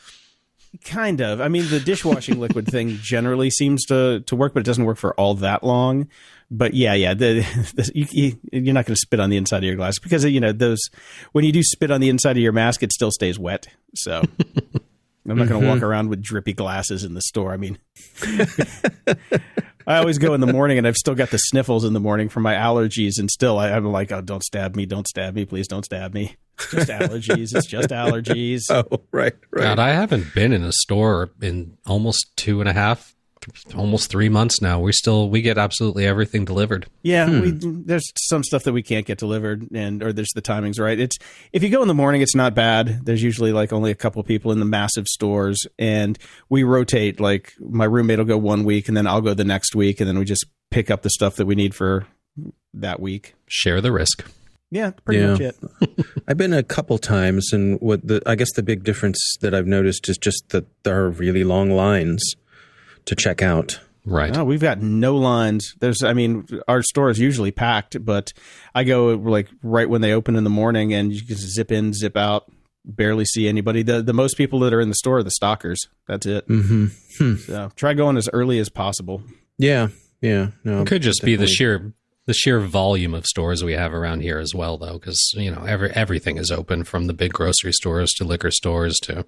Kind of. I mean, the dishwashing liquid thing generally seems to to work, but it doesn't work for all that long. But yeah, yeah, the, the you, you, you're not going to spit on the inside of your glass because you know those. When you do spit on the inside of your mask, it still stays wet. So I'm not going to walk around with drippy glasses in the store. I mean, I always go in the morning, and I've still got the sniffles in the morning from my allergies, and still I, I'm like, oh, don't stab me, don't stab me, please don't stab me. It's just allergies. it's just allergies. Oh, right, right. God, I haven't been in a store in almost two and a half, th- almost three months now. We still we get absolutely everything delivered. Yeah, we, hmm. there's some stuff that we can't get delivered, and or there's the timings right. It's if you go in the morning, it's not bad. There's usually like only a couple people in the massive stores, and we rotate. Like my roommate will go one week, and then I'll go the next week, and then we just pick up the stuff that we need for that week. Share the risk. Yeah, pretty Yeah. much it. I've been a couple times, and what the I guess the big difference that I've noticed is just that there are really long lines to check out. Right. No, we've got no lines. There's, I mean, our store is usually packed, but I go like right when they open in the morning, and you can zip in, zip out. Barely see anybody. The the most people that are in the store are the stalkers. That's it. Mm-hmm. So try going as early as possible. Yeah, yeah. No, It could just be the sheer the sheer volume of stores we have around here as well, though, because you know every everything is open from the big grocery stores to liquor stores to,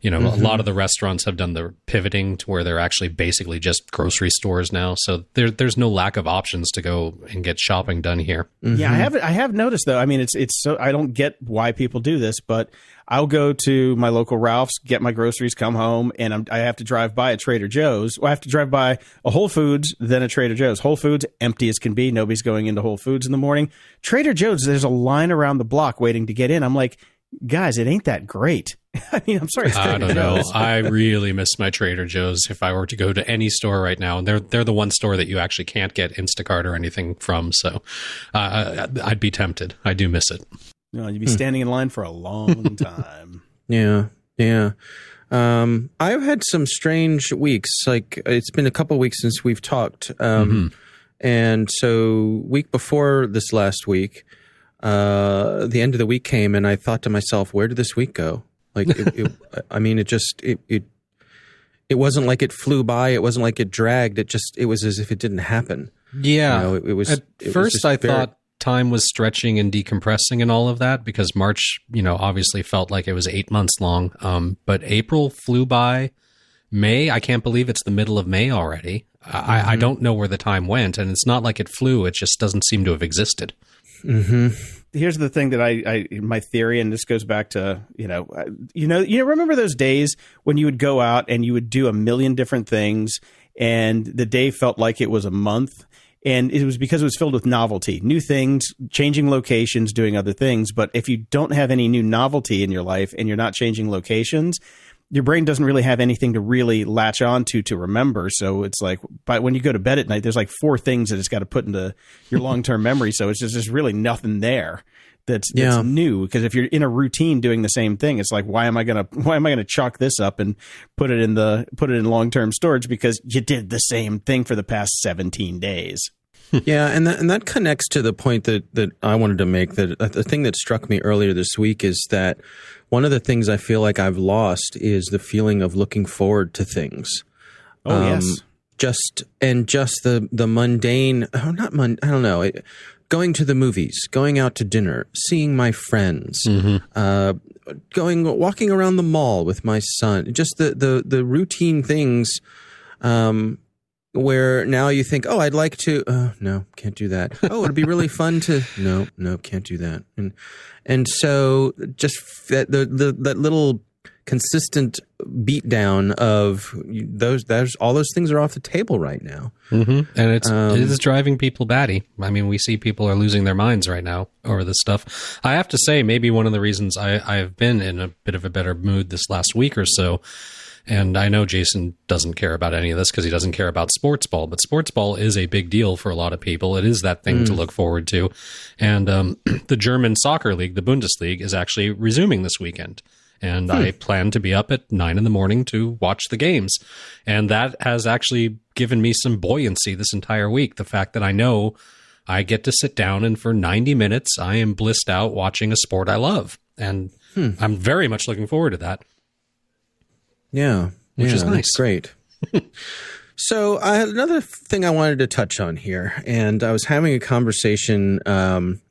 you know, a mm-hmm. lot of the restaurants have done the pivoting to where they're actually basically just grocery stores now. So there there's no lack of options to go and get shopping done here. Yeah, I mm-hmm. have I have noticed though. I mean, it's it's so I don't get why people do this, but I'll go to my local Ralph's, get my groceries, come home, and I'm, I have to drive by a Trader Joe's. Well, I have to drive by a Whole Foods, then a Trader Joe's. Whole Foods empty as can be. Nobody's going into Whole Foods in the morning. Trader Joe's, there's a line around the block waiting to get in. I'm like, guys, it ain't that great. I mean, I'm sorry, I don't know. I really miss my Trader Joe's. If I were to go to any store right now, and they're they're the one store that you actually can't get Instacart or anything from, so uh, I'd be tempted. I do miss it. No, you'd be standing in line for a long time. Yeah, yeah. Um, I've had some strange weeks. Like it's been a couple weeks since we've talked. Um, and so week before this last week, uh, the end of the week came, and I thought to myself, "Where did this week go?" Like, it, it, I mean, it just it, it it wasn't like it flew by. It wasn't like it dragged. It just it was as if it didn't happen. Yeah. You know, it, it was At it was first, just I very- thought time was stretching and decompressing and all of that because March, you know, obviously felt like it was eight months long. Um, but April flew by. May, I can't believe it's the middle of May already. I, Mm-hmm. I don't know where the time went, and it's not like it flew. It just doesn't seem to have existed. here's the thing that I, I my theory, and this goes back to you know, you know, you know, remember those days when you would go out and you would do a million different things, and the day felt like it was a month. And it was because it was filled with novelty, new things, changing locations, doing other things. But if you don't have any new novelty in your life and you're not changing locations, your brain doesn't really have anything to really latch onto to remember. So it's like, but when you go to bed at night, there's like four things that it's got to put into your long term memory. So it's just there's really nothing there that's, that's Yeah. new. Because if you're in a routine doing the same thing, it's like, why am I gonna why am I gonna chalk this up and put it in the put it in long term storage because you did the same thing for the past 17 days. yeah, and that, and that connects to the point that, that I wanted to make. That uh, the thing that struck me earlier this week is that one of the things I feel like I've lost is the feeling of looking forward to things. Oh Um, yes. just and just the the mundane oh not mun, i don't know it, going to the movies going out to dinner seeing my friends uh, going walking around the mall with my son just the the the routine things um where now you think oh i'd like to oh no can't do that. Oh it'd be really fun to no no can't do that. And and so just that the, the that little consistent beatdown of those those all those things are off the table right now Mm-hmm. And it's Um, it is driving people batty. I mean, we see people are losing their minds right now over this stuff. I have to say, maybe one of the reasons I, I have been in a bit of a better mood this last week or so, and I know Jason doesn't care about any of this because he doesn't care about sports ball, but sports ball is a big deal for a lot of people. It is that thing to look forward to, and um, the German soccer league, the Bundesliga, is actually resuming this weekend and I plan to be up at nine in the morning to watch the games. And that has actually given me some buoyancy this entire week. The fact that I know I get to sit down and for 90 minutes, I am blissed out watching a sport I love. And I'm very much looking forward to that. Yeah, Which yeah, is nice. Great. so I had another thing I wanted to touch on here, and I was having a conversation um,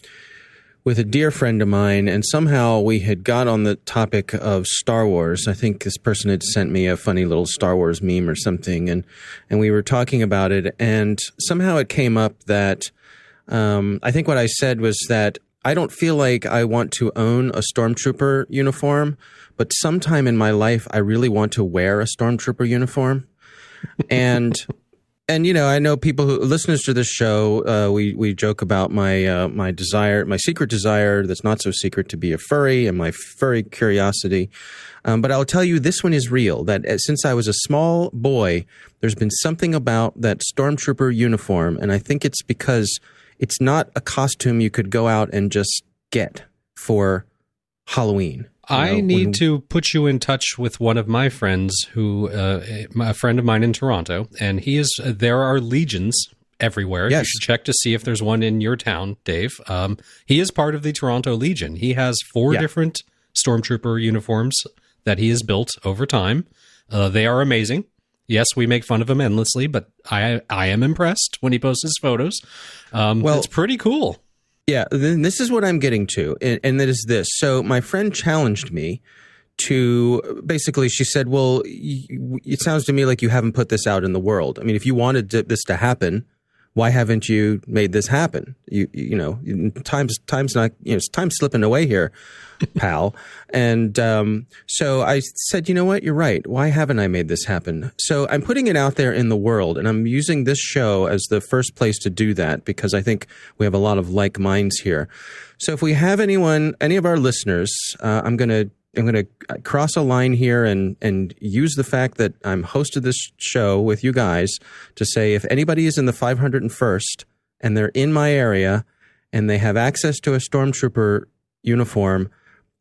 with a dear friend of mine, and somehow we had got on the topic of Star Wars. I think this person had sent me a funny little Star Wars meme or something, and and we were talking about it, and somehow it came up that um, I think what I said was that I don't feel like I want to own a stormtrooper uniform, but sometime in my life I really want to wear a stormtrooper uniform. and and you know, I know people who listeners to this show. Uh, we we joke about my uh, my desire, my secret desire that's not so secret to be a furry, and my furry curiosity. Um, but I'll tell you, this one is real. That uh, since I was a small boy, there's been something about that stormtrooper uniform, and I think it's because it's not a costume you could go out and just get for Halloween. I know, need when- to put you in touch with one of my friends, who uh, a friend of mine in Toronto, and he is. There are legions everywhere. You should check to see if there's one in your town, Dave. Um, he is part of the Toronto Legion. He has four Yeah. different stormtrooper uniforms that he has built over time. Uh, they are amazing. Yes, we make fun of him endlessly, but I I am impressed when he posts his photos. Um, Well- it's pretty cool. Yeah, this is what I'm getting to, and, and that is this. So my friend challenged me to basically. She said, "Well, it sounds to me like you haven't put this out in the world. I mean, if you wanted to, this to happen, why haven't you made this happen? You you know, times times not you know, time's slipping away here, pal." and um, so I said, "You know what? You're right. Why haven't I made this happen?" So I'm putting it out there in the world, and I'm using this show as the first place to do that because I think we have a lot of like minds here. So if we have anyone, any of our listeners, uh, I'm gonna. I'm going to cross a line here and and use the fact that I'm host of this show with you guys to say if anybody is in the 501st and they're in my area and they have access to a stormtrooper uniform,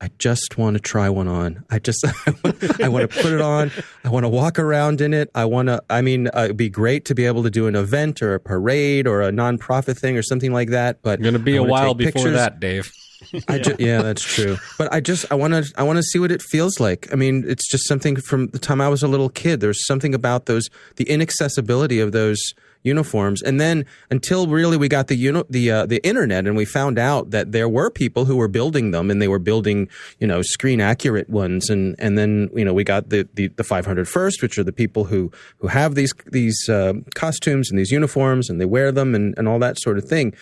I just want to try one on. I just I want to put it on. I want to walk around in it. I want to. I mean, uh, it'd be great to be able to do an event or a parade or a nonprofit thing or something like that. But Going to be a while before pictures. that, Dave. I ju- yeah, that's true. But I just I want to I want to see what it feels like. I mean, it's just something from the time I was a little kid. There's something about those the inaccessibility of those uniforms, and then until really we got the uni- the uh, the internet and we found out that there were people who were building them and they were building you know screen accurate ones, and and then you know we got the the, the 501st, which are the people who who have these these uh, costumes and these uniforms and they wear them and and all that sort of thing.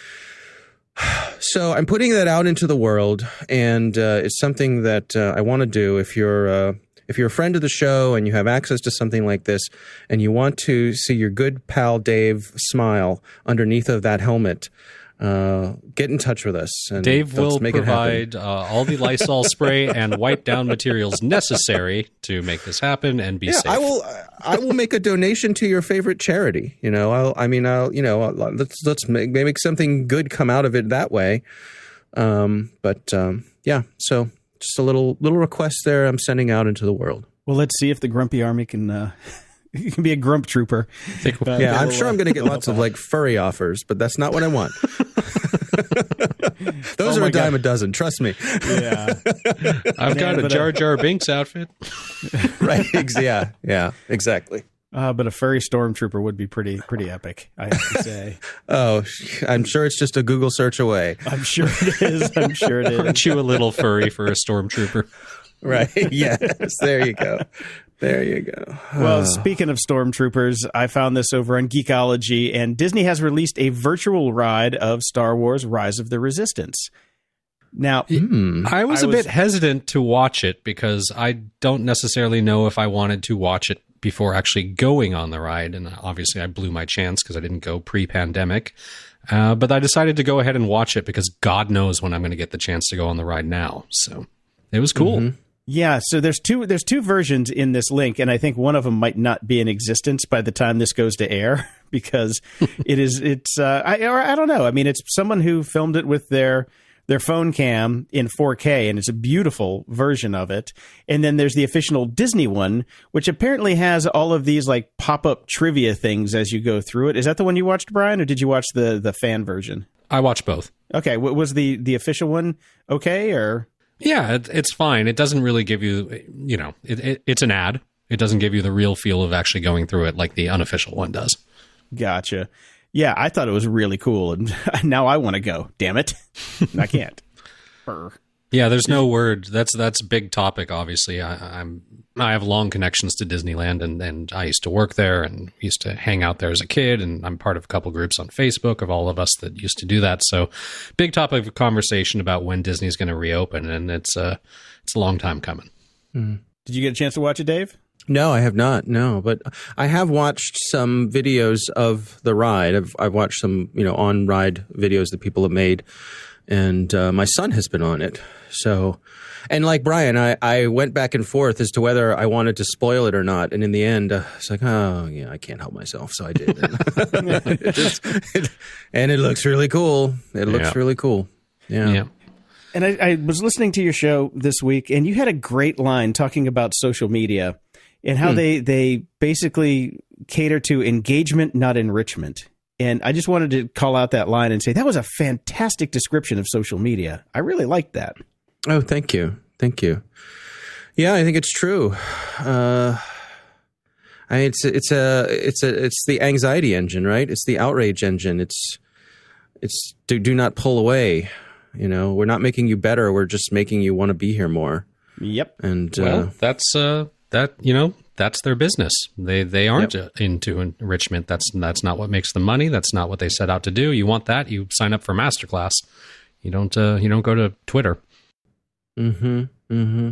So I'm putting that out into the world, and uh, it's something that uh, I want to do. If you're uh, if you're a friend of the show and you have access to something like this, and you want to see your good pal Dave smile underneath of that helmet, uh, get in touch with us. And Dave will make it provide uh, all the Lysol spray and wipe down materials necessary to make this happen and be Yeah, safe. I will. I will make a donation to your favorite charity. You know, I'll, I mean, I'll, you know, I'll- let's let's make, make something good come out of it that way. Um, but um, yeah, so just a little little request there. I'm sending out into the world. Well, let's see if the Grumpy Army can uh, you can be a grump trooper. Uh, Yeah, I'm sure uh, I'm going to get lots of like furry offers, but that's not what I want. Those Oh are a dime God. a dozen. Trust me. Yeah, I've got Man, a Jar uh, Jar Binks outfit. right? Yeah. Yeah. Exactly. Uh, but a furry stormtrooper would be pretty pretty epic, I have to say. Oh, I'm sure it's just a Google search away. I'm sure it is. I'm sure it is. Aren't you a little furry for a stormtrooper? Right. yes. There you go. There you go. Well, speaking of stormtroopers, I found this over on Geekologie, and Disney has released a virtual ride of Star Wars: Rise of the Resistance. Now, I was I a was- bit hesitant to watch it because I don't necessarily know if I wanted to watch it before actually going on the ride. And obviously, I blew my chance because I didn't go pre pandemic. Uh, but I decided to go ahead and watch it because God knows when I'm going to get the chance to go on the ride now. So it was cool. Yeah, so there's two there's two versions in this link, and I think one of them might not be in existence by the time this goes to air because it is it's uh, I or I don't know. I mean, it's someone who filmed it with their their phone cam in 4K, and it's a beautiful version of it. And then there's the official Disney one, which apparently has all of these like pop up trivia things as you go through it. Is that the one you watched, Brian, or did you watch the the fan version? I watched both. Okay, w- was the the official one okay or? Yeah, it, it's fine. It doesn't really give you, you know, it, it, it's an ad. It doesn't give you the real feel of actually going through it like the unofficial one does. Gotcha. Yeah, I thought it was really cool, and now I want to go. Damn it, I can't. Yeah, there's no word. That's that's big topic. Obviously, I, I'm I have long connections to Disneyland, and and I used to work there, and used to hang out there as a kid, and I'm part of a couple groups on Facebook of all of us that used to do that. So, big topic of conversation about when Disney's going to reopen, and it's a it's a long time coming. Hmm. Did you get a chance to watch it, Dave? No, I have not. No, but I have watched some videos of the ride. I've, I've watched some, you know, on ride videos that people have made, and uh, my son has been on it. So, and like Brian, I, I went back and forth as to whether I wanted to spoil it or not. And in the end, uh, it's like, oh yeah, I can't help myself, so I did. It just- and it looks really cool. It looks Yeah. really cool. Yeah. Yeah. And I, I was listening to your show this week, and you had a great line talking about social media and how they they basically cater to engagement, not enrichment. And I just wanted to call out that line and say that was a fantastic description of social media. I really liked that. Oh, thank you, thank you. Yeah, I think it's true. Uh, I it's it's a it's a it's the anxiety engine, right? It's the outrage engine. It's it's do do not pull away. You know, we're not making you better. We're just making you want to be here more. Yep. And Well, uh, that's uh, that you know that's their business. They they aren't uh into enrichment. That's that's not what makes the money. That's not what they set out to do. You want that? You sign up for Masterclass. You don't uh, you don't go to Twitter. Mm hmm Mm hmm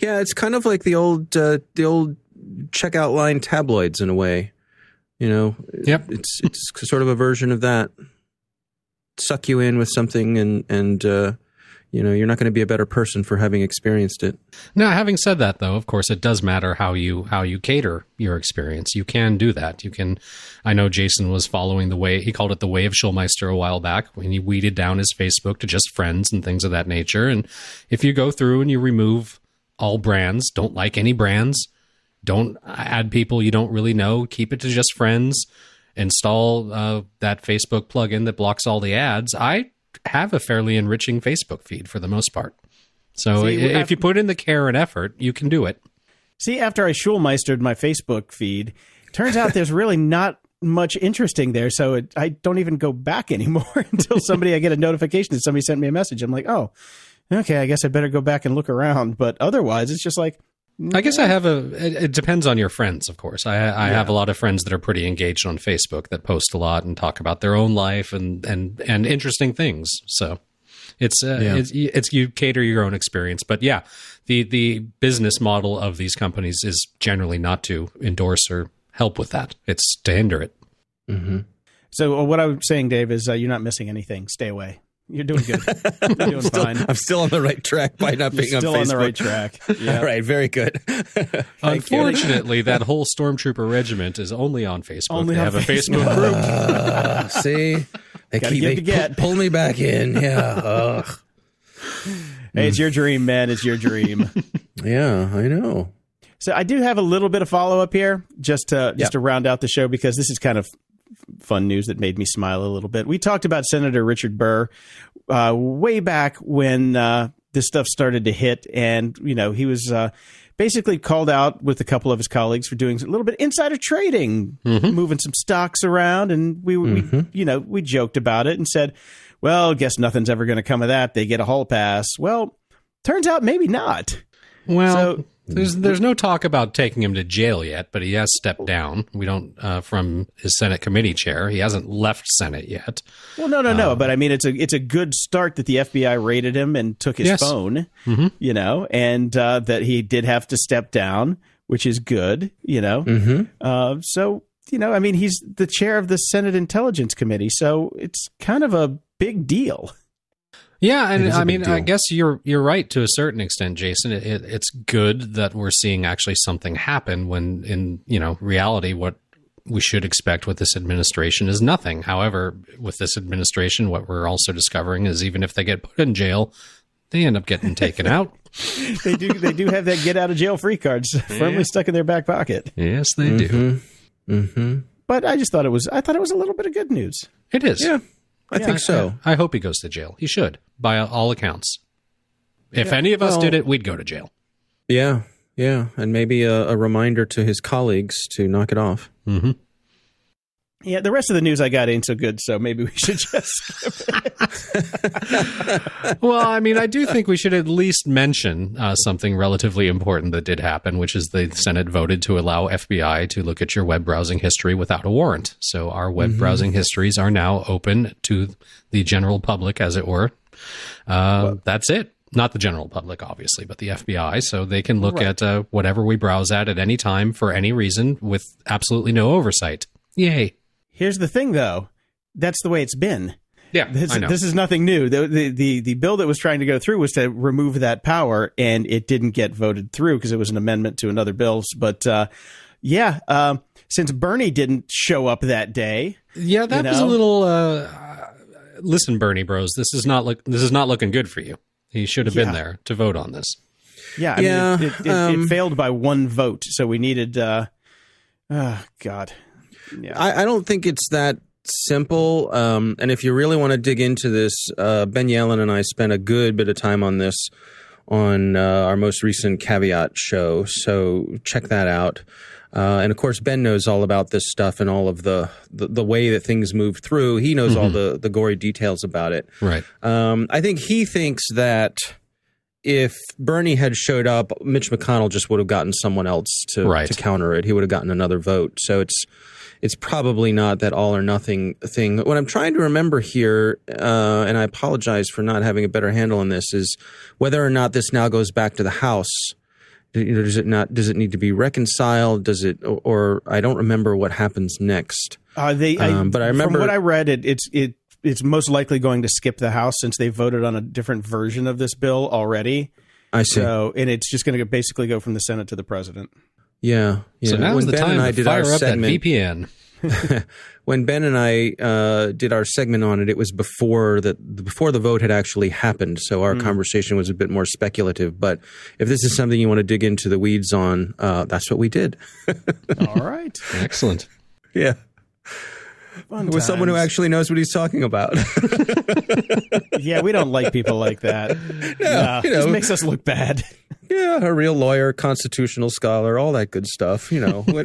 Yeah, it's kind of like the old uh, the old checkout line tabloids in a way. You know, Yep. it's it's sort of a version of that. Suck you in with something, and and uh, you know you're not going to be a better person for having experienced it. Now, having said that, though, of course, it does matter how you how you cater your experience. You can do that. You can. I know Jason was following the way he called it the way of Schulmeister a while back when he weeded down his Facebook to just friends and things of that nature. And if you go through and you remove all brands, don't like any brands, don't add people you don't really know, keep it to just friends. Install uh, that Facebook plugin that blocks all the ads. I have a fairly enriching Facebook feed for the most part. So See, if you put in the care and effort, you can do it. See, after I Schulmeistered my Facebook feed, turns out there's really not much interesting there. So it, I don't even go back anymore until somebody I get a notification that somebody sent me a message. I'm like, oh, okay, I guess I better go back and look around. But otherwise, it's just like, I guess I have a. It, it depends on your friends, of course. I, I have a lot of friends that are pretty engaged on Facebook that post a lot and talk about their own life and and and interesting things. So it's uh, Yeah. it's it's you cater your own experience. But yeah, the the business model of these companies is generally not to endorse or help with that. It's to hinder it. hmm so what I'm saying, Dave, is uh, you're not missing anything. Stay away. You're doing good. You're doing Still, fine. I'm still on the right track by not You're being still on on the right track. Yeah. All right, very good. Unfortunately, that whole stormtrooper regiment is only on Facebook. Only they on have a Facebook. Facebook group. Uh, see, they Gotta keep give they to get. Pull, pull me back in. Yeah. Ugh. Hey, it's your dream, man. It's your dream. Yeah, I know. So I do have a little bit of follow up here, just to just to round out the show because this is kind of fun news that made me smile a little bit. We talked about Senator Richard Burr uh, way back when uh, this stuff started to hit, and you know he was uh, basically called out with a couple of his colleagues for doing a little bit of insider trading, moving some stocks around, and we, we you know we joked about it and said, "Well, guess nothing's ever going to come of that. They get a hall pass." Well, turns out maybe not. Well, So- there's there's no talk about taking him to jail yet, but he has stepped down. We don't uh, from his Senate committee chair. He hasn't left Senate yet. Well, no, no, no. but I mean, it's a it's a good start that the FBI raided him and took his Yes. phone. You know, and uh, that he did have to step down, which is good. You know, Mm-hmm. uh, so you know, I mean, he's the chair of the Senate Intelligence Committee, so it's kind of a big deal. Yeah, and I mean, I guess you're you're right to a certain extent, Jason. It, it, it's good that we're seeing actually something happen when, in you know, reality, what we should expect with this administration is nothing. However, with this administration, what we're also discovering is even if they get put in jail, they end up getting taken out. They do they do have that get out of jail free cards firmly stuck in their back pocket. Yes, they do. Mm-hmm. But I just thought it was I thought it was a little bit of good news. It is. Yeah, I think so. I, I hope he goes to jail. He should, by all accounts. If any of us Well- did it, we'd go to jail. Yeah, yeah, and maybe a, a reminder to his colleagues to knock it off. Mm-hmm. Yeah, the rest of the news I got ain't so good, so maybe we should just well, I mean, I do think we should at least mention uh, something relatively important that did happen, which is the Senate voted to allow FBI to look at your web browsing history without a warrant. So our web browsing histories are now open to the general public, as it were. Uh, that's it. Not the general public, obviously, but the FBI. So they can look at uh, whatever we browse at at any time for any reason with absolutely no oversight. Yay. Here's the thing though. That's the way it's been. Yeah, This, I know. this is nothing new. The, the the the bill that was trying to go through was to remove that power, and it didn't get voted through because it was an amendment to another bill. But uh, yeah, um, since Bernie didn't show up that day, Yeah, that was a little. Uh, listen, Bernie Bros, this is not look. This is not looking good for you. He should have been there to vote on this. yeah, I Yeah, mean, it, it, it, um, it failed by one vote, so we needed. Uh, oh God, yeah, I, I don't think it's that simple. Um, and if you really want to dig into this, uh, Ben Yelin and I spent a good bit of time on this on uh, our most recent caveat show. So check that out. Uh, and of course, Ben knows all about this stuff and all of the, the, the way that things move through. He knows all the, the gory details about it. Right. Um, I think he thinks that if Bernie had showed up, Mitch McConnell just would have gotten someone else to, Right. to counter it. He would have gotten another vote. So it's it's probably not that all or nothing thing. What I'm trying to remember here, uh, and I apologize for not having a better handle on this, is whether or not this now goes back to the House. Do- Does it not? Does it need to be reconciled? Does it? Or, or I don't remember what happens next. Uh, they, I, Um, but I remember- from what I read, it, it's it it's most likely going to skip the House since they voted on a different version of this bill already. I see. So, and it's just going to basically go from the Senate to the president. Yeah. yeah. So now's When the Ben time and I to did fire our up segment, that VPN. when Ben and I uh, did our segment on it, it was before the before the vote had actually happened. So our conversation was a bit more speculative. But if this is something you want to dig into the weeds on, uh, that's what we did. All right, Excellent. Yeah, Fun with someone who actually knows what he's talking about. yeah, we don't like people like that. No, you just makes us look bad. Yeah, a real lawyer, constitutional scholar, all that good stuff. You know.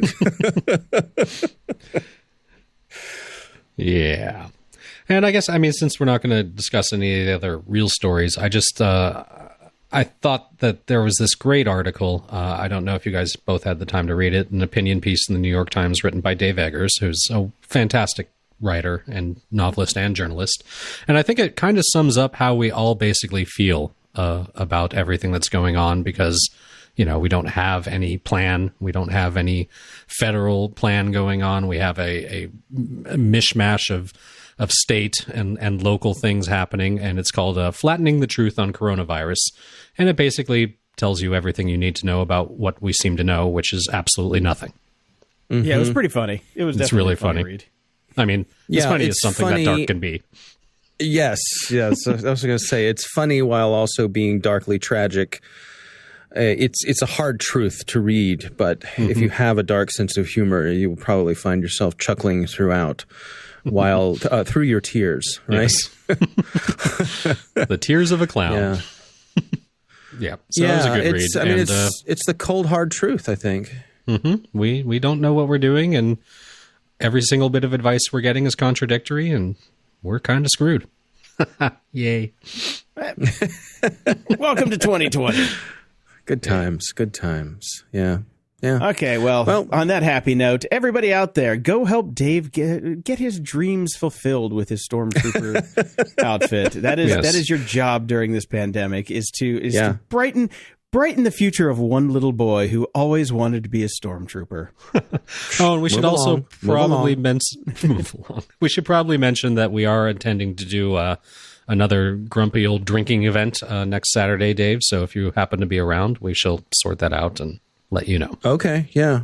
Yeah. And I guess, I mean, since we're not going to discuss any of the other real stories, I just, uh, I thought that there was this great article. Uh, I don't know if you guys both had the time to read it, an opinion piece in the New York Times written by Dave Eggers, who's a fantastic writer and novelist and journalist. And I think it kind of sums up how we all basically feel uh, about everything that's going on because you know we don't have any plan we don't have any federal plan going on we have a, a mishmash of of state and and local things happening and it's called uh, flattening the truth on coronavirus and it basically tells you everything you need to know about what we seem to know which is absolutely nothing Yeah, it was pretty funny. It was It's really a funny. funny. Read. i mean as Yeah, funny as something funny- that dark can be Yes, yes. I was going to say it's funny while also being darkly tragic. Uh, it's it's a hard truth to read, but if you have a dark sense of humor, you will probably find yourself chuckling throughout, while uh, through your tears. Right? Yes. the tears of a clown Yeah. Yeah, so yeah, that was a good it's, read. I mean, and, it's it's the cold hard truth. I think. uh, mhm, we we don't know what we're doing, and every single bit of advice we're getting is contradictory, and we're kind of screwed. Yay! Welcome to 2020. Good times. Good times. Yeah. Yeah. Okay, well, Well- on that happy note, everybody out there, go help Dave get get his dreams fulfilled with his stormtrooper outfit. That is Yes. that is your job during this pandemic is to is Yeah. to brighten brighten the future of one little boy who always wanted to be a stormtrooper. Oh, and we should Move also along. Move probably along. mention move along. We should probably mention that we are intending to do uh, another grumpy old drinking event uh, next Saturday, Dave. So if you happen to be around, we shall sort that out and let you know. Okay. Yeah.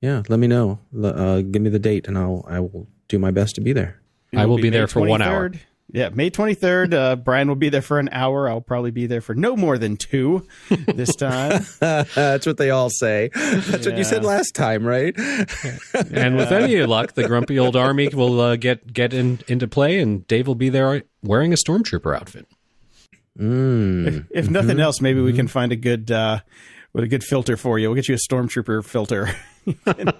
Yeah. Let me know. Uh, give me the date, and I'll I will do my best to be there. It I will be be there May for one hour. 23rd. Yeah, May 23rd. Uh, Brian will be there for an hour. I'll probably be there for no more than two this time. That's what they all say. That's what you said last time, right? And with any luck, the grumpy old army will uh, get get in, into play, and Dave will be there wearing a stormtrooper outfit. Mm. If nothing else, maybe we can find a good uh, with a good filter for you. We'll get you a stormtrooper filter.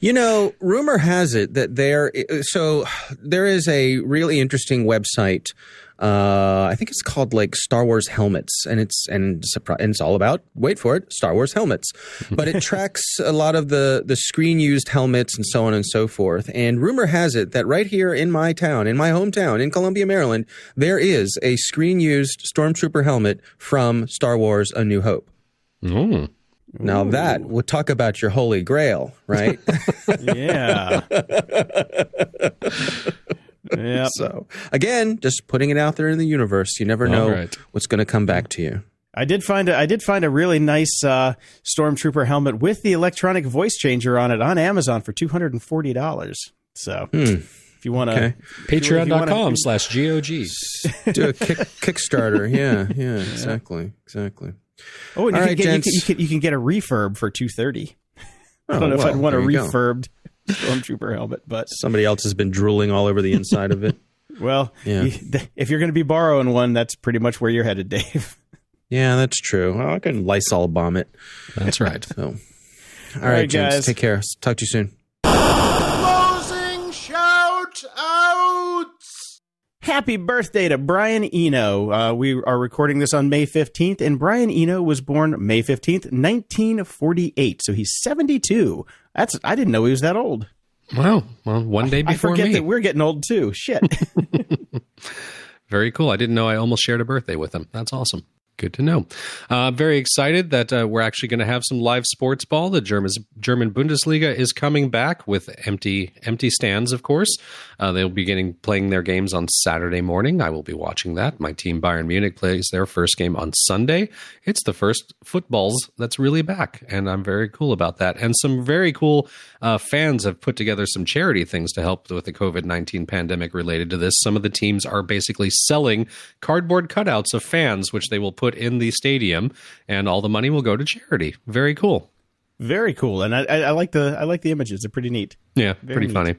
You know, rumor has it that there. So there is a really interesting website. Uh, I think it's called like Star Wars helmets, and it's and, and it's all about wait for it Star Wars helmets. But it tracks a lot of the the screen used helmets and so on and so forth. And rumor has it that right here in my town, in my hometown, in Columbia, Maryland, there is a screen used stormtrooper helmet from Star Wars: A New Hope. Mm. Now that would talk about your holy grail, right? yeah. Yep. So again, just putting it out there in the universe. You never know All right. what's going to come back to you. I did find a, I did find a really nice uh, stormtrooper helmet with the electronic voice changer on it on Amazon for two hundred and forty dollars. So if you want to, Okay. Patreon.com slash GOG. Do a kick, Kickstarter. Yeah, yeah, exactly, exactly. Oh, and you, All can get, you, can, you, can, you can get a refurb for two thirty. Oh, I Oh, don't know if I'd want a there you go. refurbed stormtrooper helmet, but Somebody else has been drooling all over the inside of it. well, Yeah. you- th- if you're going to be borrowing one, that's pretty much where you're headed, Dave. Yeah, that's true. Well, I can Lysol bomb it. That's right. So, all right, right, gents, guys. take care. Talk to you soon. Happy birthday to Brian Eno. Uh, we are recording this on May 15th, and Brian Eno was born May 15th, 1948. So he's 72. That's I didn't know he was that old. Wow. Well, one day I before forget me. that we're getting old too. Shit. Very cool. I didn't know I almost shared a birthday with him. That's awesome. Good to know. Uh, very excited that uh, we're actually going to have some live sports ball. The German German Bundesliga is coming back with empty empty stands. Of course, uh, they'll be getting playing their games on Saturday morning. I will be watching that. My team Bayern Munich plays their first game on Sunday. It's the first footballs that's really back, and I'm very cool about that. And some very cool uh, fans have put together some charity things to help with the COVID nineteen pandemic related to this. Some of the teams are basically selling cardboard cutouts of fans, which they will put in the stadium, and all the money will go to charity. Very cool. Very cool, and I, I, I like the I like the images. They're pretty neat. Yeah, Very pretty neat. funny.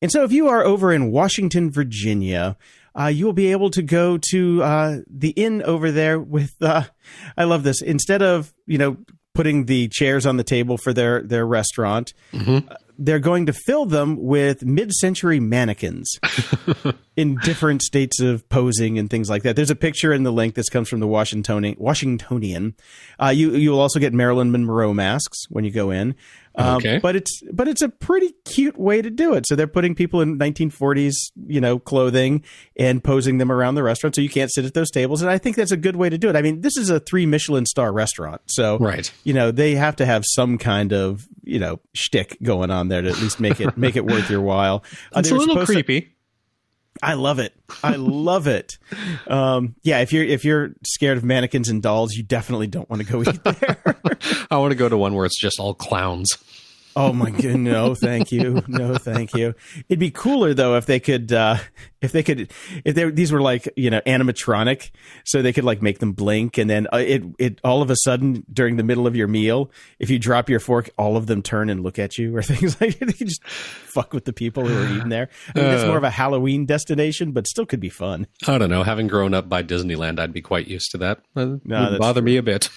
And so, if you are over in Washington, Virginia, uh, you will be able to go to uh, the inn over there with. Uh, I love this. Instead of you know putting the chairs on the table for their their restaurant, uh, they're going to fill them with mid-century mannequins in different states of posing and things like that. There's a picture in the link. This comes from the Washingtonian. Washingtonian. Uh, you you will also get Marilyn Monroe masks when you go in. Um, Okay. but it's but it's a pretty cute way to do it. So they're putting people in 1940s, you know, clothing and posing them around the restaurant, so you can't sit at those tables. And I think that's a good way to do it. I mean, this is a three Michelin star restaurant, so Right. you know they have to have some kind of you know shtick going on there to at least make it make it worth your while. Uh, It's a little supposed to- creepy. I love it. I love it. Um, yeah, if you're if you're scared of mannequins and dolls, you definitely don't want to go eat there. I want to go to one where it's just all clowns. Oh my god, no, thank you, no, thank you. It'd be cooler though if they could, uh, if they could, if they these were like you know animatronic, so they could like make them blink, and then uh, it it all of a sudden during the middle of your meal, if you drop your fork, all of them turn and look at you, or things like that. They just fuck with the people who are eating there. I mean, it's more of a Halloween destination, but still could be fun. I don't know. Having grown up by Disneyland, I'd be quite used to that. It No, wouldn't bother me a bit.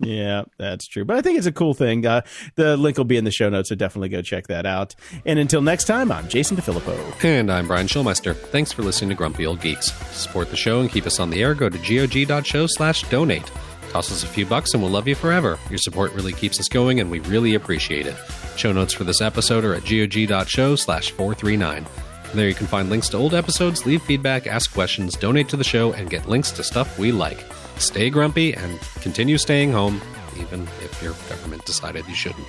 Yeah, that's true. But I think it's a cool thing. Uh, the link will be in the show notes, so definitely go check that out. And until next time, I'm Jason DeFilippo. And I'm Brian Schulmeister. Thanks for listening to Grumpy Old Geeks. To support the show and keep us on the air, go to gog.show slash donate. Toss us a few bucks and we'll love you forever. Your support really keeps us going and we really appreciate it. Show notes for this episode are at gog.show slash 439. There you can find links to old episodes, leave feedback, ask questions, donate to the show, and get links to stuff we like. Stay grumpy and continue staying home, even if your government decided you shouldn't.